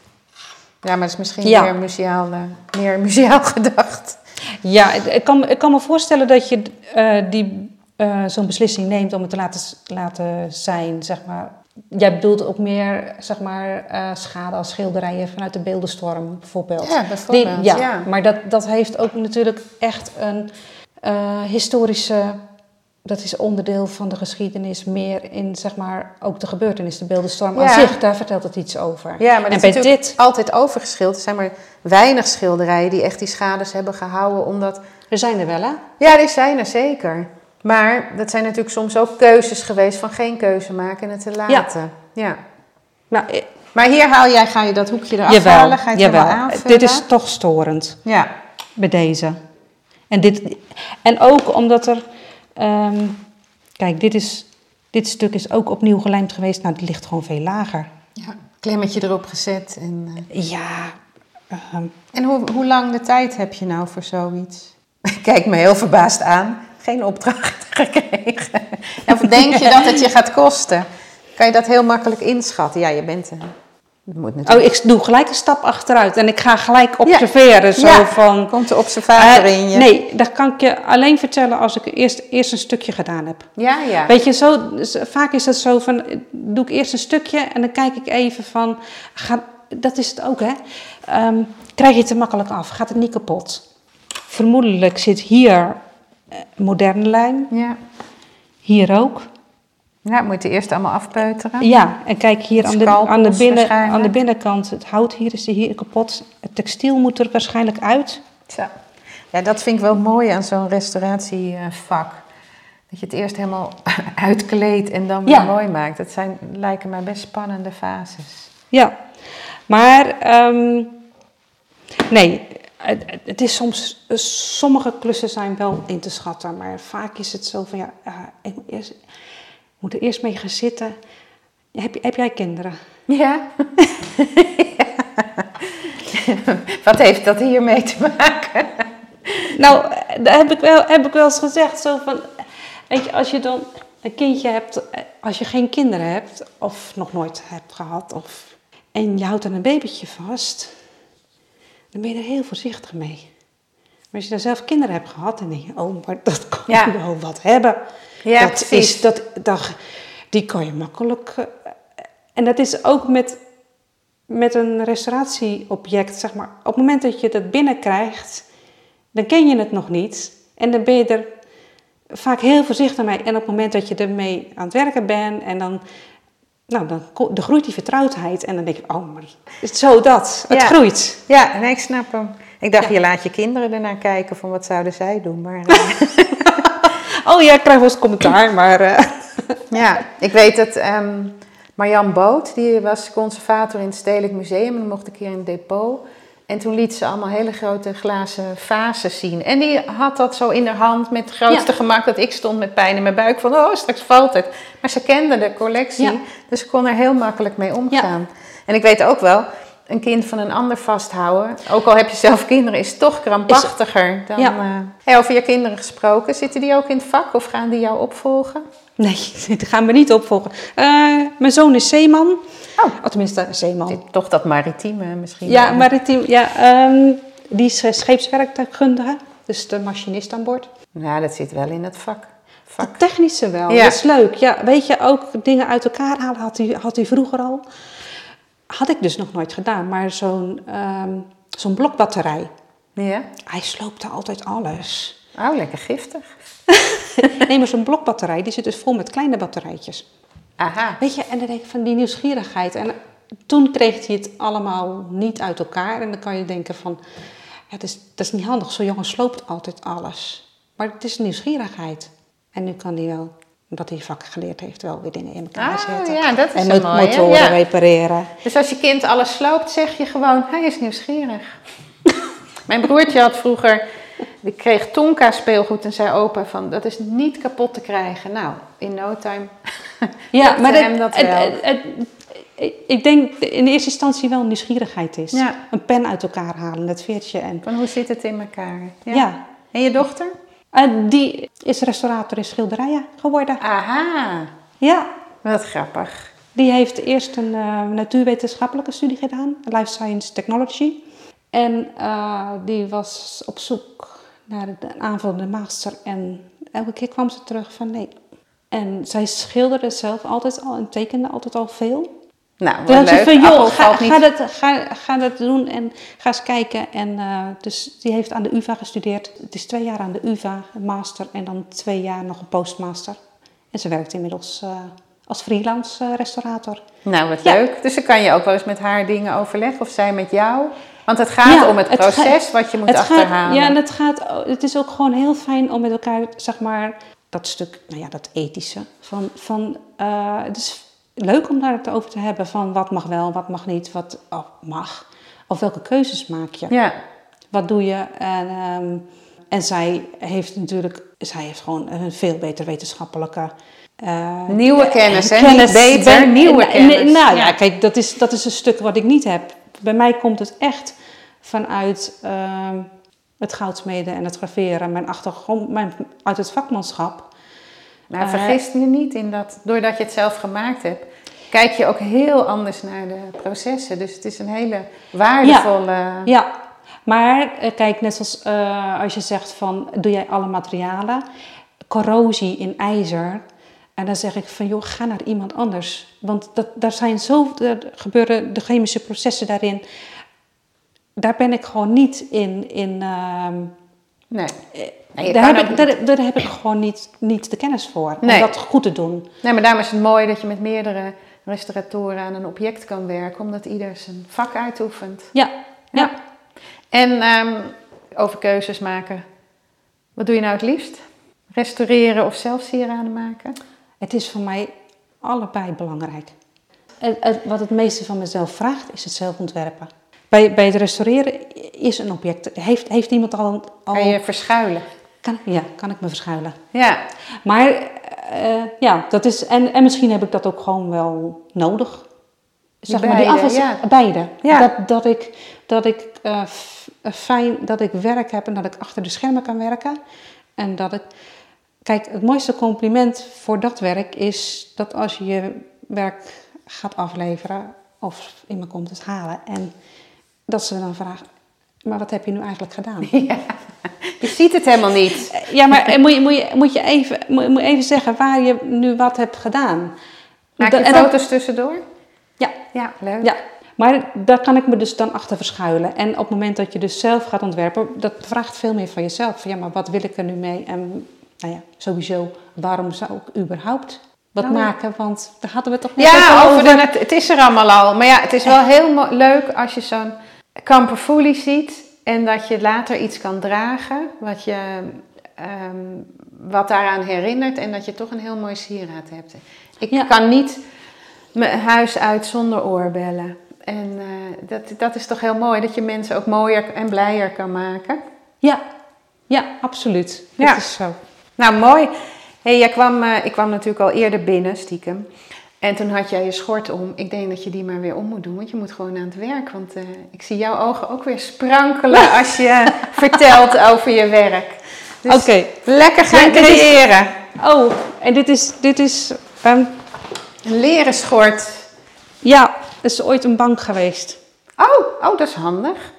Ja, maar dat is misschien Ja. meer, museaal, eh, meer museaal gedacht. Ja, ik- ik kan, ik kan me voorstellen dat je eh, die, eh, zo'n beslissing neemt om het te laten, laten zijn, zeg maar. Jij bedoelt ook meer, zeg maar, eh, schade als schilderijen vanuit de beeldenstorm, bijvoorbeeld. Ja, bijvoorbeeld, Die- ja. maar dat, dat heeft ook natuurlijk echt een eh, historische... Dat is onderdeel van de geschiedenis meer in, zeg maar, ook de gebeurtenis, de beeldenstorm aan Ja. zich. Daar vertelt het iets over. Ja, maar en dat bij is natuurlijk dit, altijd overgeschilderd. Er zijn maar weinig schilderijen die echt die schades hebben gehouden. Omdat, er zijn er wel, hè? ja, die zijn er zeker. Maar dat zijn natuurlijk soms ook keuzes geweest van geen keuze maken en het te laten. Ja. Nou, eh, Maar hier haal jij, ga je dat hoekje eraf jawel, halen, ga je het jawel. aanvullen. Dit is toch storend. Ja. bij deze. En, dit, en ook omdat er. ehm, kijk, dit, is, dit stuk is ook opnieuw gelijmd geweest. Nou, die ligt gewoon veel lager. ja. Klemmetje erop gezet. En, eh, Ja. ehm, en hoe, hoe lang de tijd heb je nou voor zoiets? Kijk me heel verbaasd aan. Geen opdracht gekregen. Of denk je dat het je gaat kosten? Kan je dat heel makkelijk inschatten? Ja, je bent... je moet oh, natuurlijk... ik doe gelijk een stap achteruit en ik ga gelijk observeren. Zo Ja. van. Komt de observator eh, in je? Nee, dat kan ik je alleen vertellen als ik eerst, eerst een stukje gedaan heb. Ja, ja. Weet je, zo, vaak is het zo van, doe ik eerst een stukje en dan kijk ik even van, ga, dat is het ook hè, Ehm, krijg je het er makkelijk af, gaat het niet kapot. Vermoedelijk zit hier moderne lijm, Ja. hier ook. ja, moet je eerst allemaal afpeuteren. Ja, en kijk hier aan de, aan, de binnen, aan de binnenkant, het hout hier is hier kapot. Het textiel moet er waarschijnlijk uit. Zo. Ja, dat vind ik wel mooi aan zo'n restauratievak. Dat je het eerst helemaal uitkleedt en dan weer Ja. mooi maakt. Dat zijn, lijken mij best spannende fases. Ja, maar ehm, nee, het, het is soms, sommige klussen zijn wel in te schatten, maar vaak is het zo van ja, eh, ik moet, eerst, ik moet er eerst mee gaan zitten. Heb, heb jij kinderen? Ja. Wat heeft dat hiermee te maken? Nou, eh, daar heb ik wel, heb ik wel eens gezegd, zo van, weet je, als je dan een kindje hebt, eh, als je geen kinderen hebt, of nog nooit hebt gehad, of, en je houdt dan een babytje vast, dan ben je er heel voorzichtig mee. Maar als je dan zelf kinderen hebt gehad, dan denk je, oh, maar dat kan Ja. je wel wat hebben. Ja, dat precies. is, dat, dat, die kan je makkelijk. eh, en dat is ook met, met een restauratieobject, zeg maar. Op het moment dat je dat binnenkrijgt, dan ken je het nog niet. En dan ben je er vaak heel voorzichtig mee. En op het moment dat je ermee aan het werken bent, en dan, nou, dan, dan groeit die vertrouwdheid. En dan denk je, oh, maar is het zo dat? Het Ja. groeit. Ja, nee, ik snap hem. Ik dacht, Ja. je laat je kinderen ernaar kijken van wat zouden zij doen. Maar eh, Oh ja, ik krijg wel eens commentaar, maar... eh, ja, ik weet dat ehm Marjan Boot, die was conservator in het Stedelijk Museum. En dan mocht ik keer in het depot. En toen liet ze allemaal hele grote glazen vazen zien. En die had dat zo in haar hand met het grootste Ja. gemak. Dat ik stond met pijn in mijn buik van, oh, straks valt het. Maar ze kende de collectie, Ja. dus ze kon er heel makkelijk mee omgaan. En ik weet ook wel, een kind van een ander vasthouden, ook al heb je zelf kinderen, is toch krampachtiger dan... Ja. eh, hey, over je kinderen gesproken, zitten die ook in het vak of gaan die jou opvolgen? Nee, dit gaan we niet opvolgen. Eh, mijn zoon is zeeman. Oh. Oh, tenminste, zeeman. Toch dat maritieme misschien? Ja, maritiem. Ja, ehm, die is eh, scheepswerktuigkundige. Dus de machinist aan boord. Ja, dat zit wel in het vak. vak. Het technische wel, Ja. dat is leuk. Ja, weet je, ook dingen uit elkaar halen had hij, had hij vroeger al. Had ik dus nog nooit gedaan. Maar zo'n ehm, zo'n blokbatterij. Ja? Hij sloopte altijd alles. Oh, lekker giftig. Nee, maar zo'n blokbatterij, die zit dus vol met kleine batterijtjes. Aha. Weet je, en dan denk ik van die nieuwsgierigheid. En toen kreeg hij het allemaal niet uit elkaar. En dan kan je denken van, ja, dat is, dat is niet handig. Zo'n jongen sloopt altijd alles. Maar het is nieuwsgierigheid. En nu kan hij wel, omdat hij vak geleerd heeft, wel weer dingen in elkaar Ah, zetten. ja, dat is en met mooie, motoren ja. repareren. Dus als je kind alles sloopt, zeg je gewoon, hij is nieuwsgierig. Mijn broertje had vroeger, die kreeg Tonka speelgoed en zei opa van, dat is niet kapot te krijgen. Nou, in no time. Ja, maar hem dat het- wel. het- ik denk in eerste instantie wel nieuwsgierigheid is. Ja. Een pen uit elkaar halen, het veertje. En, Van hoe zit het in elkaar? ja. En je dochter? Eh, die is restaurator in schilderijen geworden. Aha, Ja, wat grappig. Die heeft eerst een uh, natuurwetenschappelijke studie gedaan, Life Science Technology. En uh, die was op zoek naar de aanvullende master. En elke keer kwam ze terug van nee. En zij schilderde zelf altijd al en tekende altijd al veel. Nou, wat leuk. Van, joh, ga, ga, dat, ga, ga dat doen en ga eens kijken. En uh, dus die heeft aan de UvA gestudeerd. Het is twee jaar aan de UvA, een master en dan twee jaar nog een postmaster. En ze werkt inmiddels uh, als freelance restaurator. Nou, wat ja. leuk. Dus dan kan je ook wel eens met haar dingen overleggen of zij met jou. Want het gaat ja, om het proces het wat je moet achterhalen. Gaat, ja, en het, gaat, het is ook gewoon heel fijn om met elkaar, zeg maar, dat stuk, nou ja, dat ethische. Van, van, uh, het is leuk om daar het over te hebben van wat mag wel, wat mag niet, wat oh, mag. Of welke keuzes maak je? Ja. Wat doe je? En, um, en zij heeft natuurlijk, zij heeft gewoon een veel beter wetenschappelijke uh, nieuwe kennis, hè? Kennis, niet beter, ben, nieuwe kennis. Nou ja, kijk, dat is, dat is een stuk wat ik niet heb. Bij mij komt het echt vanuit uh, het goudsmeden en het graveren, mijn achtergrond, mijn, uit het vakmanschap. Maar uh, vergis je niet in dat, doordat je het zelf gemaakt hebt, kijk je ook heel anders naar de processen. Dus het is een hele waardevolle... Ja, ja. maar uh, kijk, net zoals uh, als je zegt van, doe jij alle materialen? Corrosie in ijzer, en dan zeg ik van, joh, ga naar iemand anders. Want dat, daar zijn zo, er gebeuren de chemische processen daarin. Daar ben ik gewoon niet in. in uh, nee. nee daar, heb ik, daar, daar, heb ik gewoon niet, niet de kennis voor. Nee. Om dat goed te doen. Nee, maar daarom is het mooi dat je met meerdere restauratoren aan een object kan werken. Omdat ieder zijn vak uitoefent. Ja, ja. ja. En um, over keuzes maken. Wat doe je nou het liefst? Restaureren of zelf sieraden maken? Het is voor mij allebei belangrijk. wat het meeste van mezelf vraagt, is het zelf ontwerpen. Bij, bij het restaureren is een object. Heeft, heeft iemand al, al. Kan je verschuilen? Kan, ja, kan ik me verschuilen. Ja. Maar uh, ja, dat is. En, en misschien heb ik dat ook gewoon wel nodig. Zeg maar die afwas, ja. beide. Ja. Dat, dat ik, dat ik uh, fijn dat ik werk heb en dat ik achter de schermen kan werken. En dat ik Kijk, het mooiste compliment voor dat werk is dat als je je werk gaat afleveren of iemand komt het halen en dat ze dan vragen, maar wat heb je nu eigenlijk gedaan? Ja, je ziet het helemaal niet. Ja, maar moet je, moet je, moet je even, moet, moet even zeggen waar je nu wat hebt gedaan. Maak je foto's tussendoor? Ja. Ja, leuk. Ja. Maar daar kan ik me dus dan achter verschuilen. En op het moment dat je dus zelf gaat ontwerpen, dat vraagt veel meer van jezelf. Ja, maar wat wil ik er nu mee en nou ja, sowieso, waarom zou ik überhaupt wat oh, maken? Want daar hadden we toch niet ja, over. Ja, het, het is er allemaal al. Maar ja, het is wel heel leuk als je zo'n kamperfoelie ziet en dat je later iets kan dragen wat, je, um, wat daaraan herinnert en dat je toch een heel mooi sieraad hebt. Ik kan niet mijn huis uit zonder oorbellen. En uh, dat, dat is toch heel mooi, dat je mensen ook mooier en blijer kan maken. Ja, ja absoluut. Ja. Dat is zo. Nou, mooi. Hey, jij kwam, uh, ik kwam natuurlijk al eerder binnen, stiekem. En toen had jij je schort om. Ik denk dat je die maar weer om moet doen, want je moet gewoon aan het werk. Want uh, ik zie jouw ogen ook weer sprankelen als je vertelt over je werk. Dus Oké. Lekker gaan creëren. oh, en dit is, dit is um, een leren schort. Ja, dat is ooit een bank geweest. Oh, oh, dat is handig.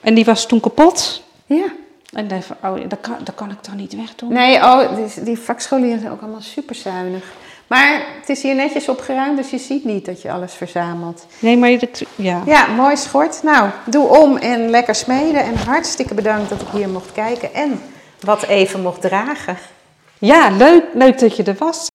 En die was toen kapot. Ja. En dan van, oh, dat kan, dat kan ik toch niet wegdoen? Nee, oh, die, die vakscholieren zijn ook allemaal super zuinig. Maar het is hier netjes opgeruimd, dus je ziet niet dat je alles verzamelt. Nee, maar je, ja. Ja, mooi schort. Nou, doe om en lekker smeden. En hartstikke bedankt dat ik hier mocht kijken en wat even mocht dragen. Ja, leuk, leuk dat je er was.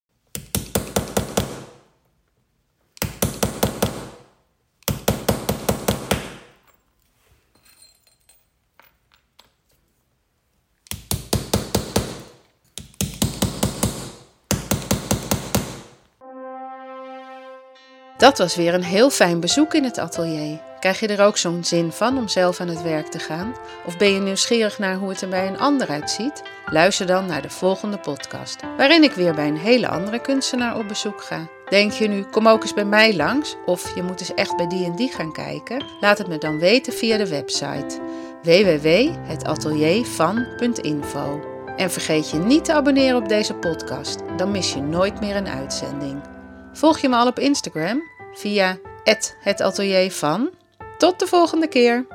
Dat was weer een heel fijn bezoek in het atelier. Krijg je er ook zo'n zin van om zelf aan het werk te gaan? Of ben je nieuwsgierig naar hoe het er bij een ander uitziet? Luister dan naar de volgende podcast, waarin ik weer bij een hele andere kunstenaar op bezoek ga. Denk je nu, kom ook eens bij mij langs, of je moet eens echt bij die en die gaan kijken? Laat het me dan weten via de website www.hetateliervan.info. En vergeet je niet te abonneren op deze podcast, dan mis je nooit meer een uitzending. Volg je me al op Instagram via het atelier van. Tot de volgende keer!